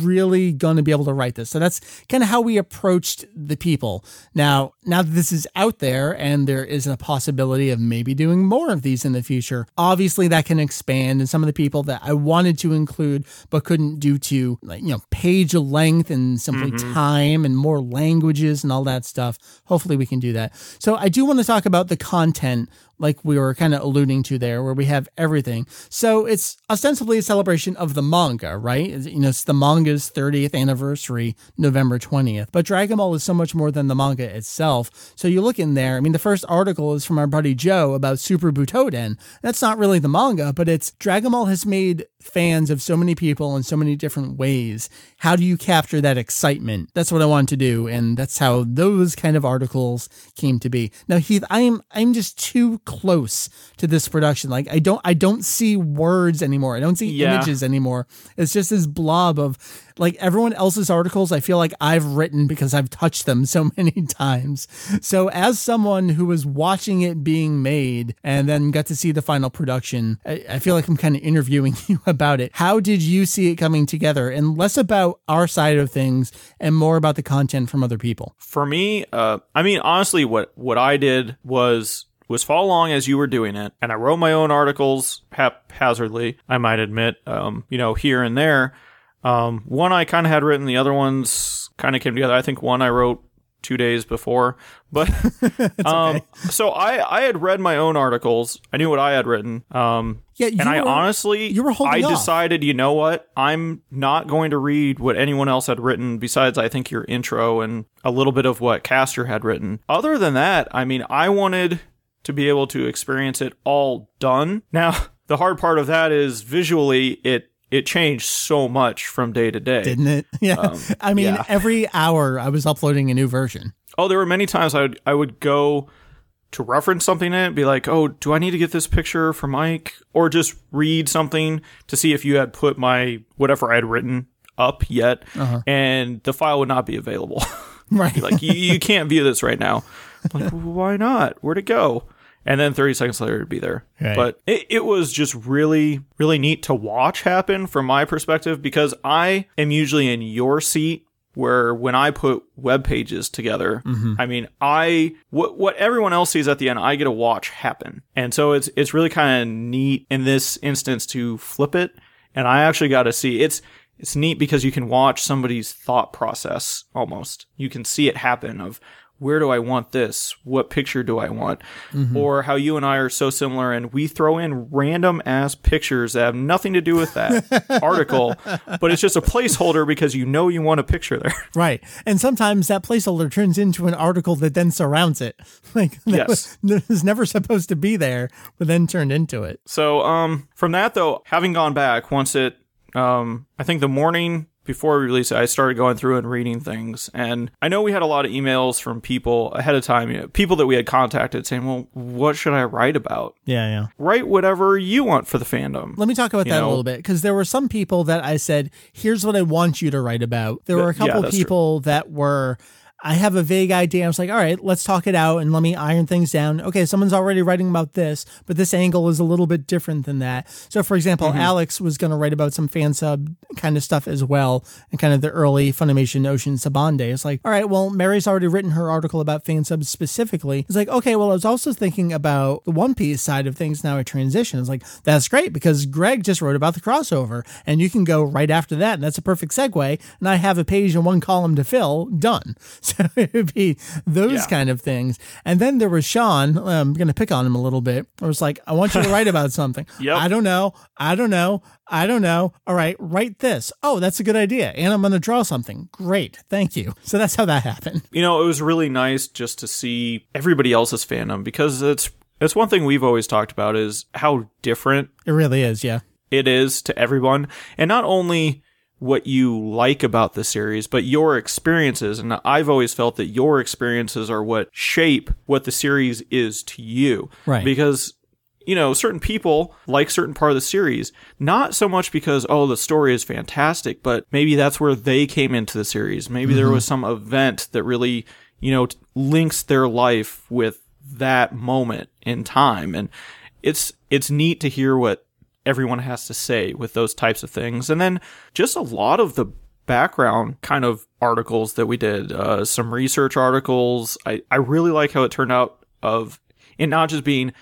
really going to be able to write this? So that's kind of how we approached the people. Now now that this is out there and there is a possibility of maybe doing more of these in the future obviously that can expand and some of the people that i wanted to include but couldn't due to like you know page length and simply mm-hmm. time and more languages and all that stuff hopefully we can do that. So i do want to talk about the content like we were kind of alluding to there, where we have everything. So it's ostensibly a celebration of the manga, right? You know, it's the manga's 30th anniversary, November 20th. But Dragon Ball is so much more than the manga itself. So you look in there, I mean, the first article is from our buddy Joe about Super Butoden. That's not really the manga, but it's Dragon Ball has made fans of so many people in so many different ways. How do you capture that excitement? That's what I wanted to do, and that's how those kind of articles came to be. Now, Heath, I am I'm just too close to this production. Like I don't I don't see words anymore. I don't see Yeah. images anymore. It's just this blob of like everyone else's articles I feel like I've written because I've touched them [LAUGHS] so many times. So as someone who was watching it being made and then got to see the final production, I, I feel like I'm kind of interviewing [LAUGHS] you about it. How did you see it coming together? And less about our side of things and more about the content from other people. For me, uh, I mean, honestly, what what I did was was follow along as you were doing it, and I wrote my own articles haphazardly. I might admit, um, you know, here and there. Um, one I kind of had written, the other ones kind of came together. I think one I wrote two days before, but [LAUGHS] [LAUGHS] um, so I I had read my own articles. I knew what I had written. Um, Yeah, and I were- honestly, you were holding I off. decided, you know what? I'm not going to read what anyone else had written. Besides, I think your intro and a little bit of what Caster had written. Other than that, I mean, I wanted to be able to experience it all done. Now, [LAUGHS] the hard part of that is visually, it it changed so much from day to day. Didn't it? [LAUGHS] Yeah. I mean, Um, yeah. every hour I was uploading a new version. Oh, there were many times I would I would go to reference something in it, and be like, "Oh, do I need to get this picture for Mike?" Or just read something to see if you had put my whatever I had written up yet, and the file would not be available. [LAUGHS] Right. like you, you can't view this right now. I'm like, why not? Where'd it go? And then 30 seconds later, it'd be there. Right. But it, it was just really, really neat to watch happen from my perspective because I am usually in your seat where when I put web pages together, mm-hmm. I mean, I what what everyone else sees at the end, I get to watch happen. And so it's it's really kind of neat in this instance to flip it and I actually got to see it's it's neat because you can watch somebody's thought process almost. You can see it happen of where do I want this? What picture do I want? Or how you and I are so similar and we throw in random ass pictures that have nothing to do with that [LAUGHS] article, but it's just a placeholder because you know you want a picture there. [LAUGHS] Right. And sometimes that placeholder turns into an article that then surrounds it. [LAUGHS] Like that Yes. was, was never supposed to be there, but then turned into it. So, um, from that though, having gone back once it, um, I think the morning before we released it, I started going through and reading things, and I know we had a lot of emails from people ahead of time, you know, people that we had contacted saying, "Well, what should I write about? Yeah, yeah. Write whatever you want for the fandom." Let me talk about You that a little bit because there were some people that I said, here's what I want you to write about. There were a Th- yeah, couple true. people that were, I have a vague idea. I was like, all right, let's talk it out and let me iron things down. Okay, someone's already writing about this, but this angle is a little bit different than that. So, for example, Mm-hmm. Alex was going to write about some fan sub kind of stuff as well, and kind of the early Funimation Ocean Saban day. It's like, all right, well, Mary's already written her article about fan subs specifically. It's like, okay, well, I was also thinking about the One Piece side of things now. A transition. It's like that's great because Greg just wrote about the crossover, and you can go right after that, and that's a perfect segue. And I have a page and one column to fill. Done. So [LAUGHS] [LAUGHS] it would be those Yeah. kind of things. And then there was Sean. I'm going to pick on him a little bit. I was like, I want you to write about [LAUGHS] something. Yep. I don't know. I don't know. I don't know. All right, write this. Oh, that's a good idea. And I'm going to draw something. Great. Thank you. So that's how that happened. you know, it was really nice just to see everybody else's fandom because it's it's one thing we've always talked about is how different It really is. Yeah. it is to everyone, and not only what you like about the series, but your experiences. And I've always felt that your experiences are what shape what the series is to you, Right. Because you know, certain people like certain part of the series, not so much because, oh, the story is fantastic, but maybe that's where they came into the series. Maybe there mm-hmm. was some event that really, you know, links their life with that moment in time. And it's, it's neat to hear what everyone has to say with those types of things. And then just a lot of the background kind of articles that we did, uh, some research articles. I, I really like how it turned out of, it not just being,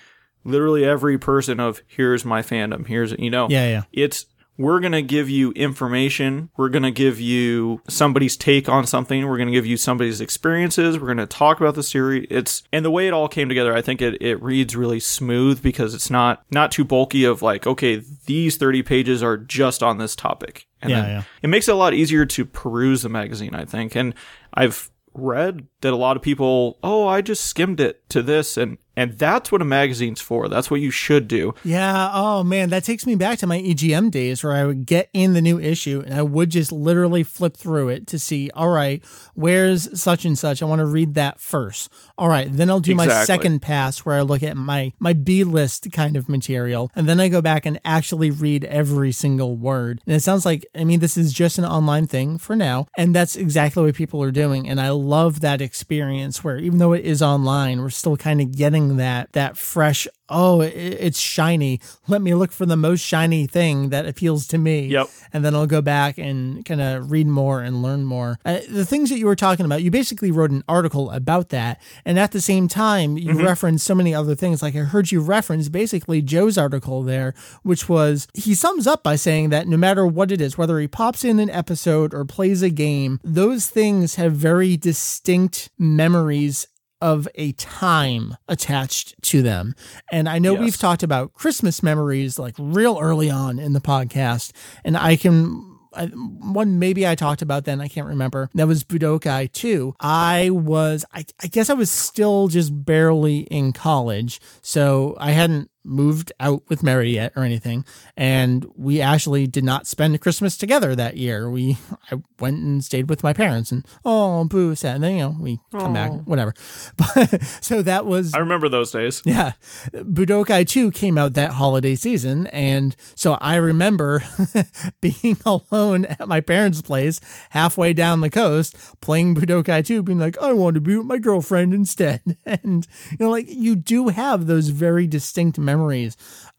literally every person of here's my fandom here's you know Yeah, yeah. it's we're going to give you information. We're going to give you somebody's take on something. We're going to give you somebody's experiences. We're going to talk about the series. It's and the way it all came together i think it, it reads really smooth because it's not not too bulky of like okay these 30 pages are just on this topic. And Yeah, yeah. it makes it a lot easier to peruse the magazine i think. And i've read that a lot of people oh i just skimmed it to this and and that's what a magazine's for that's what you should do Yeah. Oh man, that takes me back to my EGM days where I would get in the new issue and I would just literally flip through it to see, all right, where's such and such? I want to read that first. All right, then I'll do my second pass where I look at my my B list kind of material, and then I go back and actually read every single word. And it sounds like I mean this is just an online thing for now, and that's exactly what people are doing. And I love that experience where even though it is online, we're still kind of getting that that fresh oh, it's shiny. Let me look for the most shiny thing that appeals to me. Yep. And then I'll go back and kind of read more and learn more. Uh, the things that you were talking about, you basically wrote an article about that. And at the same time, you referenced so many other things. Like I heard you reference basically Joe's article there, which was he sums up by saying that no matter what it is, whether he pops in an episode or plays a game, those things have very distinct memories of a time attached to them. And I know Yes. we've talked about Christmas memories like real early on in the podcast, and I can. I, one maybe I talked about then I can't remember that was Budokai 2 I was I, I guess I was still just barely in college so I hadn't moved out with Mary yet or anything and we actually did not spend Christmas together that year we [LAUGHS] I went and stayed with my parents and oh boo sad and then you know we come back whatever [LAUGHS] but so that was i remember those days yeah. Budokai 2 came out that holiday season. And so I remember [LAUGHS] being alone at my parents' place halfway down the coast playing Budokai 2, being like, I want to be with my girlfriend instead. And, you know, like you do have those very distinct memories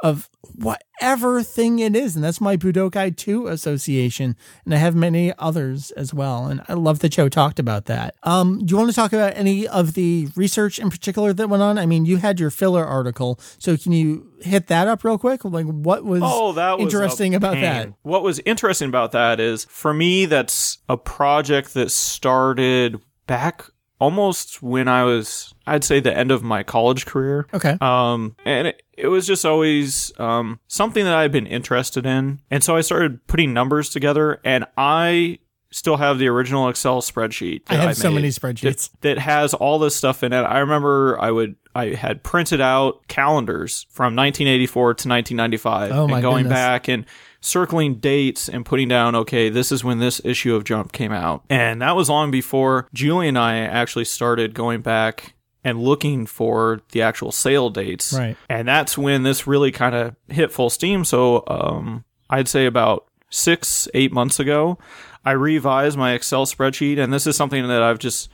of whatever thing it is. And that's my Budokai 2 association. And I have many others as well. And I love that Joe talked about that. Um, do you want to talk about any of the research in particular that went on? I mean, you had your filler article. So can you hit that up real quick? Like, what was, Oh, that was interesting about that? What was interesting about that is for me, that's a project that started back almost when I was, I'd say, the end of my college career. Okay. Um, and it, it was just always um, something that I've been interested in. And so I started putting numbers together, and I still have the original Excel spreadsheet. I that have so made many that- spreadsheets. that has all this stuff in it. I remember I would I had printed out calendars from 1984 to 1995 Oh, my and going goodness. back and circling dates and putting down okay this is when this issue of Jump came out. And that was long before Julie and I actually started going back and looking for the actual sale dates. Right. And that's when this really kind of hit full steam. So um I'd say about 6 8 months ago I revised my Excel spreadsheet and this is something that I've just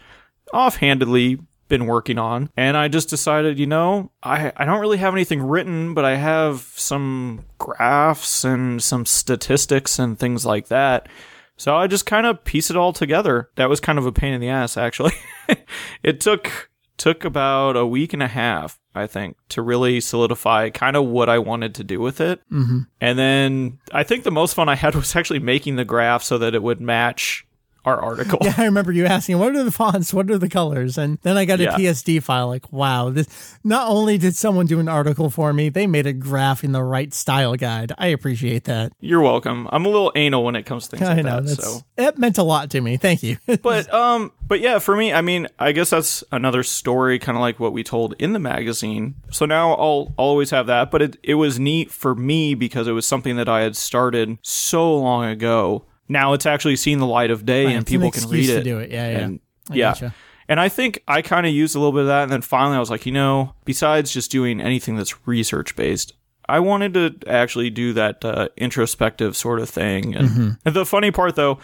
offhandedly been working on. And I just decided, you know, I, I don't really have anything written, but I have some graphs and some statistics and things like that. So I just kind of piece it all together. That was kind of a pain in the ass, actually. [LAUGHS] it took took about a week and a half, I think, to really solidify kind of what I wanted to do with it. Mm-hmm. And then I think the most fun I had [LAUGHS] was actually making the graph so that it would match our article. Yeah, I remember you asking, what are the fonts? What are the colors? And then I got a Yeah. PSD file like, wow, this not only did someone do an article for me, they made a graph in the right style guide. I appreciate that. You're welcome. I'm a little anal when it comes to things I like know that. So it meant a lot to me. Thank you. [LAUGHS] but um but yeah for me i mean i guess that's another story kind of like what we told in the magazine so now i'll, I'll always have that but it, it was neat for me because it was something that i had started so long ago now it's actually seen the light of day Right, and it's an people can read it do it. Yeah, yeah. and I yeah gotcha. and i think i kind of used a little bit of that and then finally i was like you know besides just doing anything that's research based I wanted to actually do that uh, introspective sort of thing. And, Mm-hmm. and the funny part, though,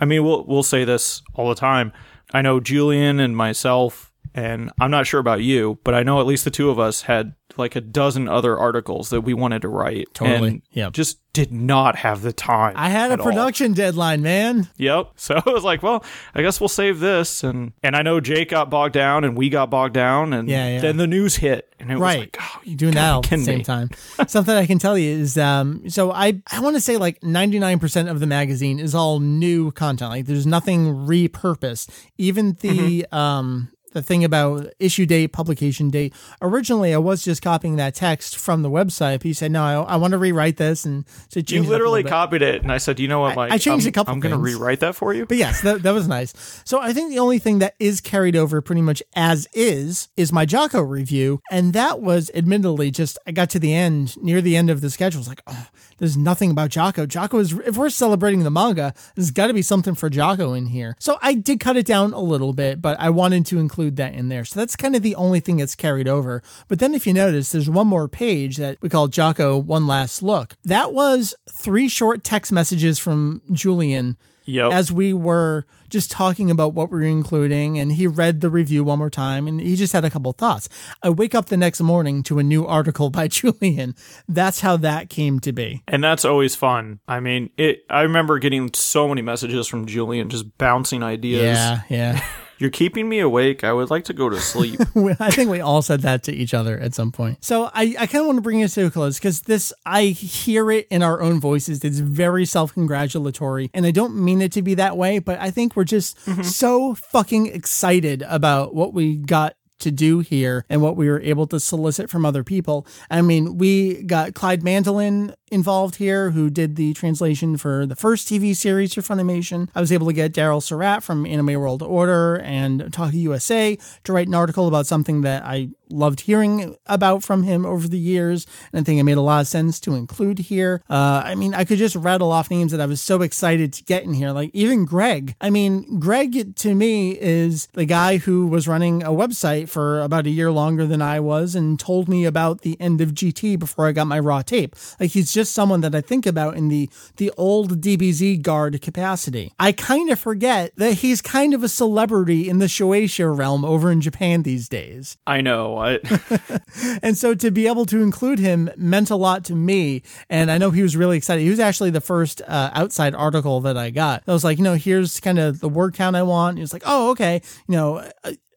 I mean, we'll we'll say this all the time. I know Julian and myself, and I'm not sure about you, but I know at least the two of us had like a dozen other articles that we wanted to write. Totally. Just did not have the time. I had a at all. production deadline, man. Yep. [LAUGHS] So I was like, well, I guess we'll save this. And and I know Jake got bogged down and we got bogged down and Yeah, yeah. then the news hit and it was right like, oh, you doing that all at the same me. time [LAUGHS] something i can tell you is um so i i want to say like 99% of the magazine is all new content like there's nothing repurposed even the Mm-hmm. um the thing about issue date, publication date. Originally, I was just copying that text from the website, but you said, no, I, I want to rewrite this. And so You it literally copied it, and I said, "You know what, Mike? I changed I'm, a couple I'm going to rewrite that for you." But yes, that, that was nice. So I think the only thing that is carried over pretty much as is is my Jaco review. And that was admittedly just, I got to the end, near the end of the schedule. I was like, oh, there's nothing about Jaco. Jaco is, if we're celebrating the manga, there's got to be something for Jaco in here. So I did cut it down a little bit, but I wanted to include that in there. So that's kind of the only thing that's carried over. But then if you notice, there's one more page that we call Jaco One Last Look. That was three short text messages from Julian Yep. as we were just talking about what we were including and he read the review one more time and he just had a couple thoughts. I wake up the next morning to a new article by [LAUGHS] Julian. That's how that came to be. and that's always fun. I mean, it. I remember getting so many messages from Julian, just bouncing ideas. Yeah, yeah. [LAUGHS] You're keeping me awake. I would like to go to sleep. [LAUGHS] I think we all said that to each other at some point. So I, I kind of want to bring it to a close because this, I hear it in our own voices. It's very self congratulatory. And I don't mean it to be that way, but I think we're just mm-hmm. so fucking excited about what we got to do here and what we were able to solicit from other people. I mean, we got Clyde Mandelin involved here, who did the translation for the first TV series for Funimation. I was able to get Daryl Surat from Anime World Order and Otaku USA to write an article about something that I loved hearing about from him over the years. And I think it made a lot of sense to include here. Uh, I mean, I could just rattle off names that I was so excited to get in here. Like even Greg. I mean, Greg to me is the guy who was running a website for about a year longer than I was and told me about the end of GT before I got my raw tape. Like he's just someone that I think about in the the old DBZ guard capacity. I kind of forget that he's kind of a celebrity in the Shueisha realm over in Japan these days. I know. I, [LAUGHS] [LAUGHS] And so to be able to include him meant a lot to me. And I know he was really excited. He was actually the first uh, outside article that I got. I was like, you know, here's kind of the word count I want. He was like, oh, okay. You know,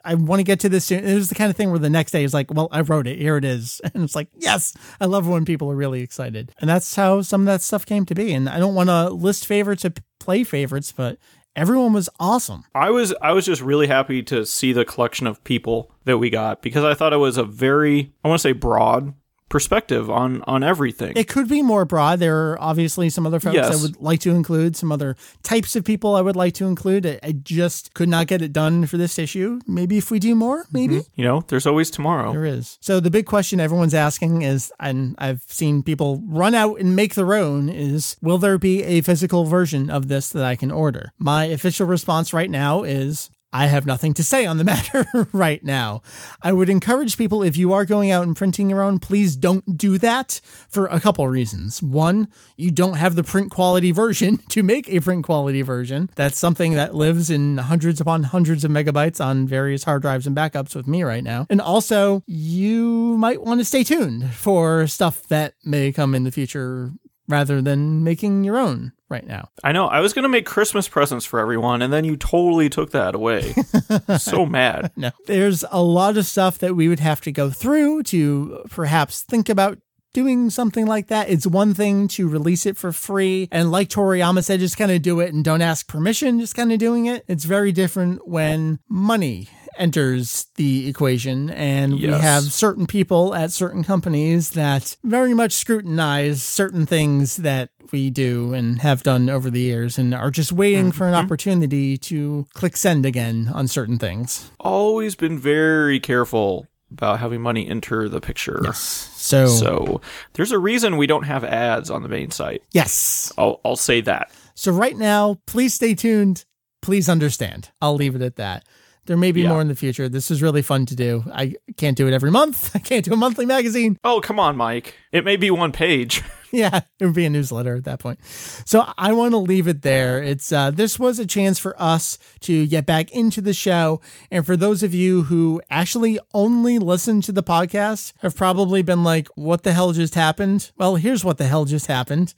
I, want to get to this soon. It was the kind of thing where the next day is like, well, I wrote it. Here it is. [LAUGHS] And it's like, yes, I love when people are really excited. And that's how some of that stuff came to be. And I don't want to list favorites or play favorites, but everyone was awesome. I was I was just really happy to see the collection of people that we got because I thought it was a very I want to say broad perspective on on everything. It could be more broad. There are obviously some other folks Yes. I would like to include, some other types of people I would like to include. I, I just could not get it done for this issue. Maybe if we do more, mm-hmm. maybe you know, there's always tomorrow. there is. So the big question everyone's asking is, and I've seen people run out and make their own, is will there be a physical version of this that I can order? My official response right now is I have nothing to say on the [LAUGHS] matter right now. I would encourage people if you are going out and printing your own, please don't do that for a couple reasons. One, you don't have the print quality version [LAUGHS] to make a print quality version. That's something that lives in hundreds upon hundreds of megabytes on various hard drives and backups with me right now. And also, you might want to stay tuned for stuff that may come in the future rather than making your own right now. I know. I was going to make Christmas presents for everyone, and then you totally took that away. [LAUGHS] so mad. No, there's a lot of stuff that we would have to go through to perhaps think about doing something like that. It's one thing to release it for free. And like Toriyama said, just kind of do it and don't ask permission, just kind of doing it. It's very different when money enters the equation and yes. we have certain people at certain companies that very much scrutinize certain things that we do and have done over the years and are just waiting mm-hmm. for an opportunity to click send again on certain things. Always been very careful about having money enter the picture. Yes. So, so there's a reason we don't have ads on the main site. Yes. I'll, I'll say that. So right now, please stay tuned. Please understand. I'll leave it at that. There may be yeah. more in the future. This is really fun to do. I can't do it every month. [LAUGHS] I can't do a monthly magazine. Oh, come on, Mike. It may be one page. [LAUGHS] [LAUGHS] yeah, it would be a newsletter at that point. So I want to leave it there. It's uh, this was a chance for us to get back into the show, and for those of you who actually only listen to the podcast, have probably been like, "What the hell just happened?" Well, here's what the hell just happened,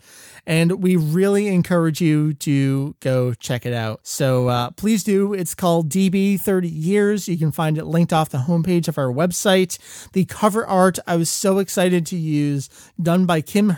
and we really encourage you to go check it out. So uh, please do. It's called DB 30 Years. You can find it linked off the homepage of our website. The cover art I was so excited to use, done by Kim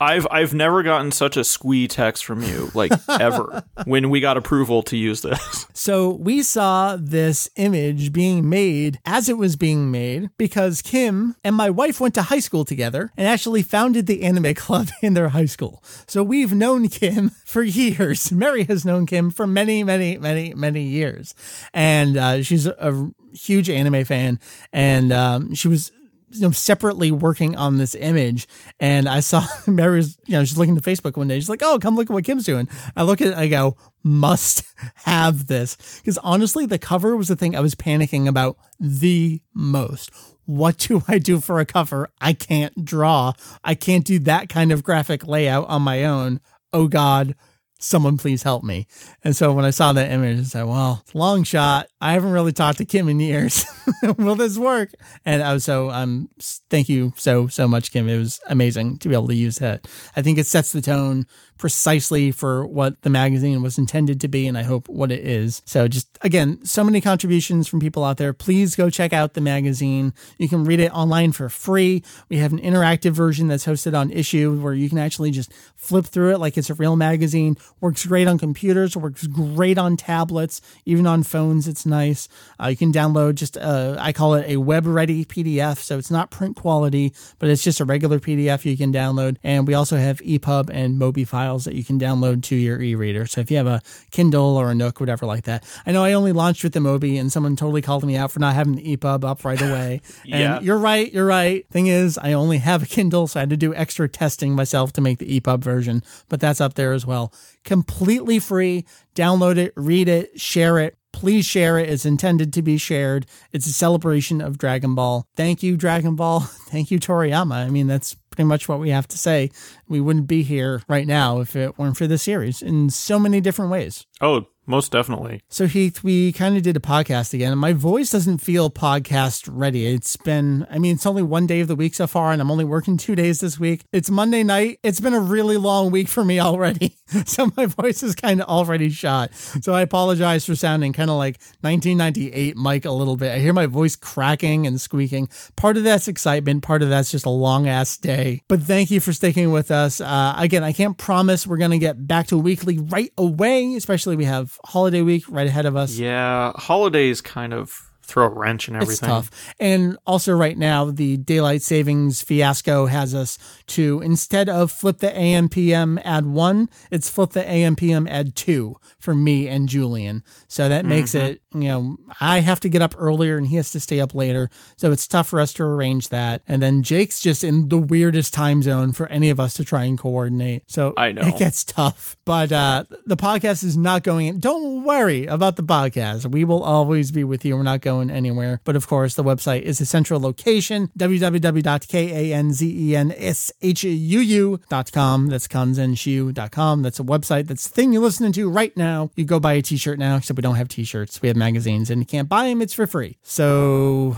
I've I've never gotten such a squee text from you, like [LAUGHS] ever, when we got approval to use this. So we saw this image being made as it was being made because Kim and my wife went to high school together and actually founded the anime club [LAUGHS] in their high school. So we've known Kim [LAUGHS] for years. Mary has known Kim for many, many, many, many years, and uh, she's a huge anime fan, and um, she was you know, separately working on this image. And I saw [LAUGHS] Mary was, you know, she's looking to Facebook one day. She's like, oh, come look at what Kim's doing. I look at it, I go, must [LAUGHS] have this. Because honestly, the cover was the thing I was panicking about the most. What do [LAUGHS] I do for a cover? I can't draw. I can't do that kind of graphic layout on my own. Oh God, someone please help me. And so when I saw that image, I said, well, long shot. I haven't really talked to Kim in years. [LAUGHS] Will this work? And I was so, um, thank you so, so much, Kim. It was amazing to be able to use that. I think it sets the tone precisely for what the magazine was intended to be, and I hope what it is. So, just again, so many contributions from people out there. Please go check out the magazine. You can read it online for free. We have an interactive version that's hosted on Issuu where you can actually just flip through it like it's a real magazine. Works great on computers, works great on tablets, even on phones. It's nice. Uh, you can download just, uh, I call it a web ready PDF. So, it's not print quality, but it's just a regular PDF you can download. And we also have EPUB and Mobi files that you can download to your e-reader. So if you have a Kindle or a Nook, whatever like that. I know I only launched with the Mobi and someone totally called me out for not having the EPUB up right away. [LAUGHS] yeah. And you're right, you're right. Thing is, I only have a Kindle, so I had to do extra testing myself to make the EPUB version, but that's up there as well. Completely free. Download it, read it, share it. Please share it. It's intended to be shared. It's a celebration of Dragon Ball. Thank you, Dragon Ball. [LAUGHS] Thank you, Toriyama. I mean, that's pretty much what we have to say. We wouldn't be here right now if it weren't for the series in so many different ways. Oh, most definitely. So, Heath, we kind of did a podcast again, and my voice doesn't feel podcast ready. It's been, I mean, it's only one day of the week so far, and I'm only working two days this week. It's Monday night. It's been a really long week for me already. [LAUGHS] so, my voice is kind of already shot. So, I apologize for sounding kind of like 1998 Mike a little bit. I hear my voice cracking and squeaking. Part of that's excitement, part of that's just a long ass day. But thank you for sticking with us. Uh, again, I can't promise we're to get back to weekly right away, especially we have holiday week right ahead of us. Yeah, holidays kind of throw a wrench in everything. It's tough. And also, right now, the daylight savings fiasco has us to instead of flip the AM PM add one, it's flip the AM PM add two for me and Julian. So that makes mm-hmm. it you know, I have to get up earlier and he has to stay up later. So it's tough for us to arrange that. And then Jake's just in the weirdest time zone for any of us to try and coordinate. So I know. it gets tough. But uh, the podcast is not going, don't worry about the podcast. We will always be with you. We're not going anywhere. But of course, the website is a central location www.kanzenshuu.com. That's kanzenshuu.com. That's a website. That's the thing you're listening to right now. You go buy a t shirt now, except we don't have t shirts. We have magazines and you can't buy them. It's for free. So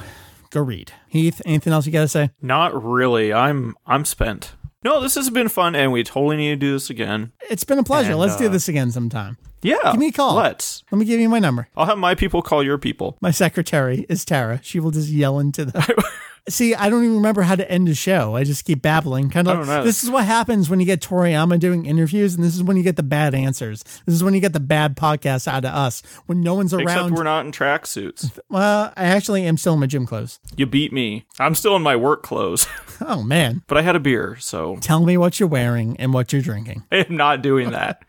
go read. Heath, anything else you got to say? Not really. I'm I'm spent. No, this has been fun, and we totally need to do this again. It's been a pleasure. And, Let's do uh, this again sometime. Yeah, Give me a call. Let's. Let me give you my number. I'll have my people call your people. My secretary is Tara. She will just yell into the. [LAUGHS] [LAUGHS] See, I don't even remember how to end a show. I just keep babbling. Kind of. don't. This is what happens when you get Toriyama doing interviews, and this is when you get the bad answers. This is when you get the bad podcasts out of us when no one's around. Except we're not in tracksuits. well, I actually am still in my gym clothes. You beat me. I'm still in my work clothes, [LAUGHS] Oh man, but I had a beer, so tell me what you're wearing and what you're drinking. I am not doing that.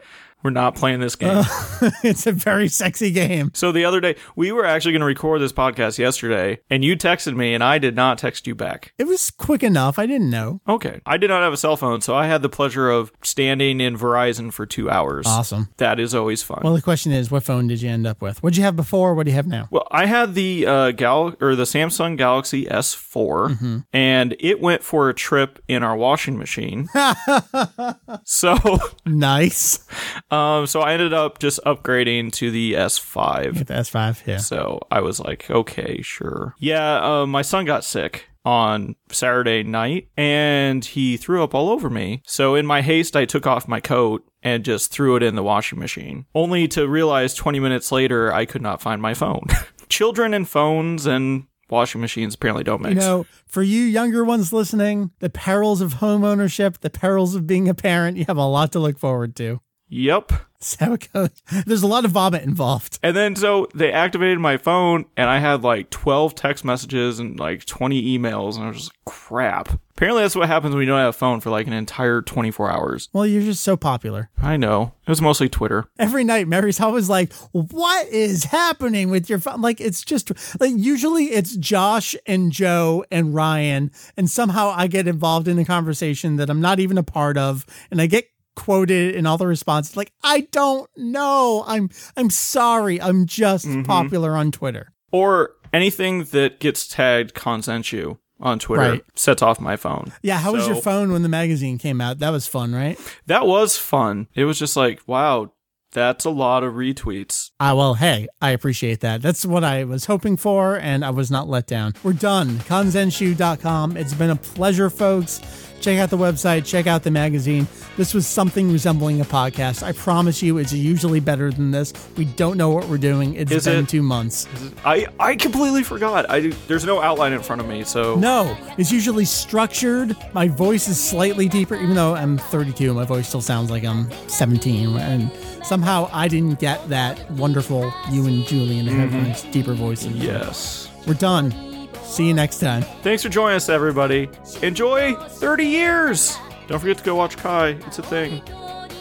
We're not playing this game. [LAUGHS] it's a very sexy game. So the other day, we were actually going to record this podcast yesterday, and you texted me, and I did not text you back. It was quick enough. I didn't know. Okay. I did not have a cell phone, so I had the pleasure of standing in Verizon for two hours. Awesome. That is always fun. Well, the question is, what phone did you end up with? What'd you have before? What do you have now? Well, I had the uh, Gal or the Samsung Galaxy S4, and it went for a trip in our washing machine. [LAUGHS] so, [LAUGHS] Nice. Um, so I ended up just upgrading to the S5. Get the S5. Yeah. So I was like, okay, sure. Yeah, uh, my son got sick on Saturday night and he threw up all over me. So in my haste, I took off my coat and just threw it in the washing machine, only to realize 20 minutes later I could not find my phone. [LAUGHS] Children and phones and washing machines apparently don't mix. You know, for you younger ones listening, the perils of home ownership, the perils of being a parent, you have a lot to look forward to. Yep. That's [LAUGHS] how it goes. There's a lot of vomit involved. And then so they activated my phone and I had like 12 text messages and like 20 emails and I was just like, crap. Apparently that's what happens when you don't have a phone for like an entire 24 hours. Well, you're just so popular. I know. It was mostly Twitter. Every night, Mary's always like, "What is happening with your phone?" Like it's just like usually it's Josh and Joe and Ryan, and somehow I get involved in a conversation that I'm not even a part of, and I get quoted in all the responses like, "I don't know. I'm I'm sorry. I'm just popular on Twitter." Or anything that gets tagged Kanzenshuu on Twitter Right. sets off my phone. Yeah, how was your phone when the magazine came out? That was fun, right? That was fun. It was just like, wow, that's a lot of retweets. Ah, well, hey, I appreciate that. That's what I was hoping for, and I was not let down. We're done. Kanzenshuu.com. It's been a pleasure, folks. Check out the website, check out the magazine. This was something resembling a podcast. I promise you, it's usually better than this. We don't know what we're doing. It's Is been it? two months. I, I completely forgot. I there's no outline in front of me, so No, it's usually structured. My voice is slightly deeper, even though I'm 32. My voice still sounds like I'm 17. And somehow I didn't get that wonderful you and Julian mm-hmm. nice deeper voices. yes. We're done. See you next time. Thanks for joining us, everybody. Enjoy 30 years. Don't forget to go watch Kai. It's a thing.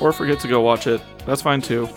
Or forget to go watch it. That's fine too.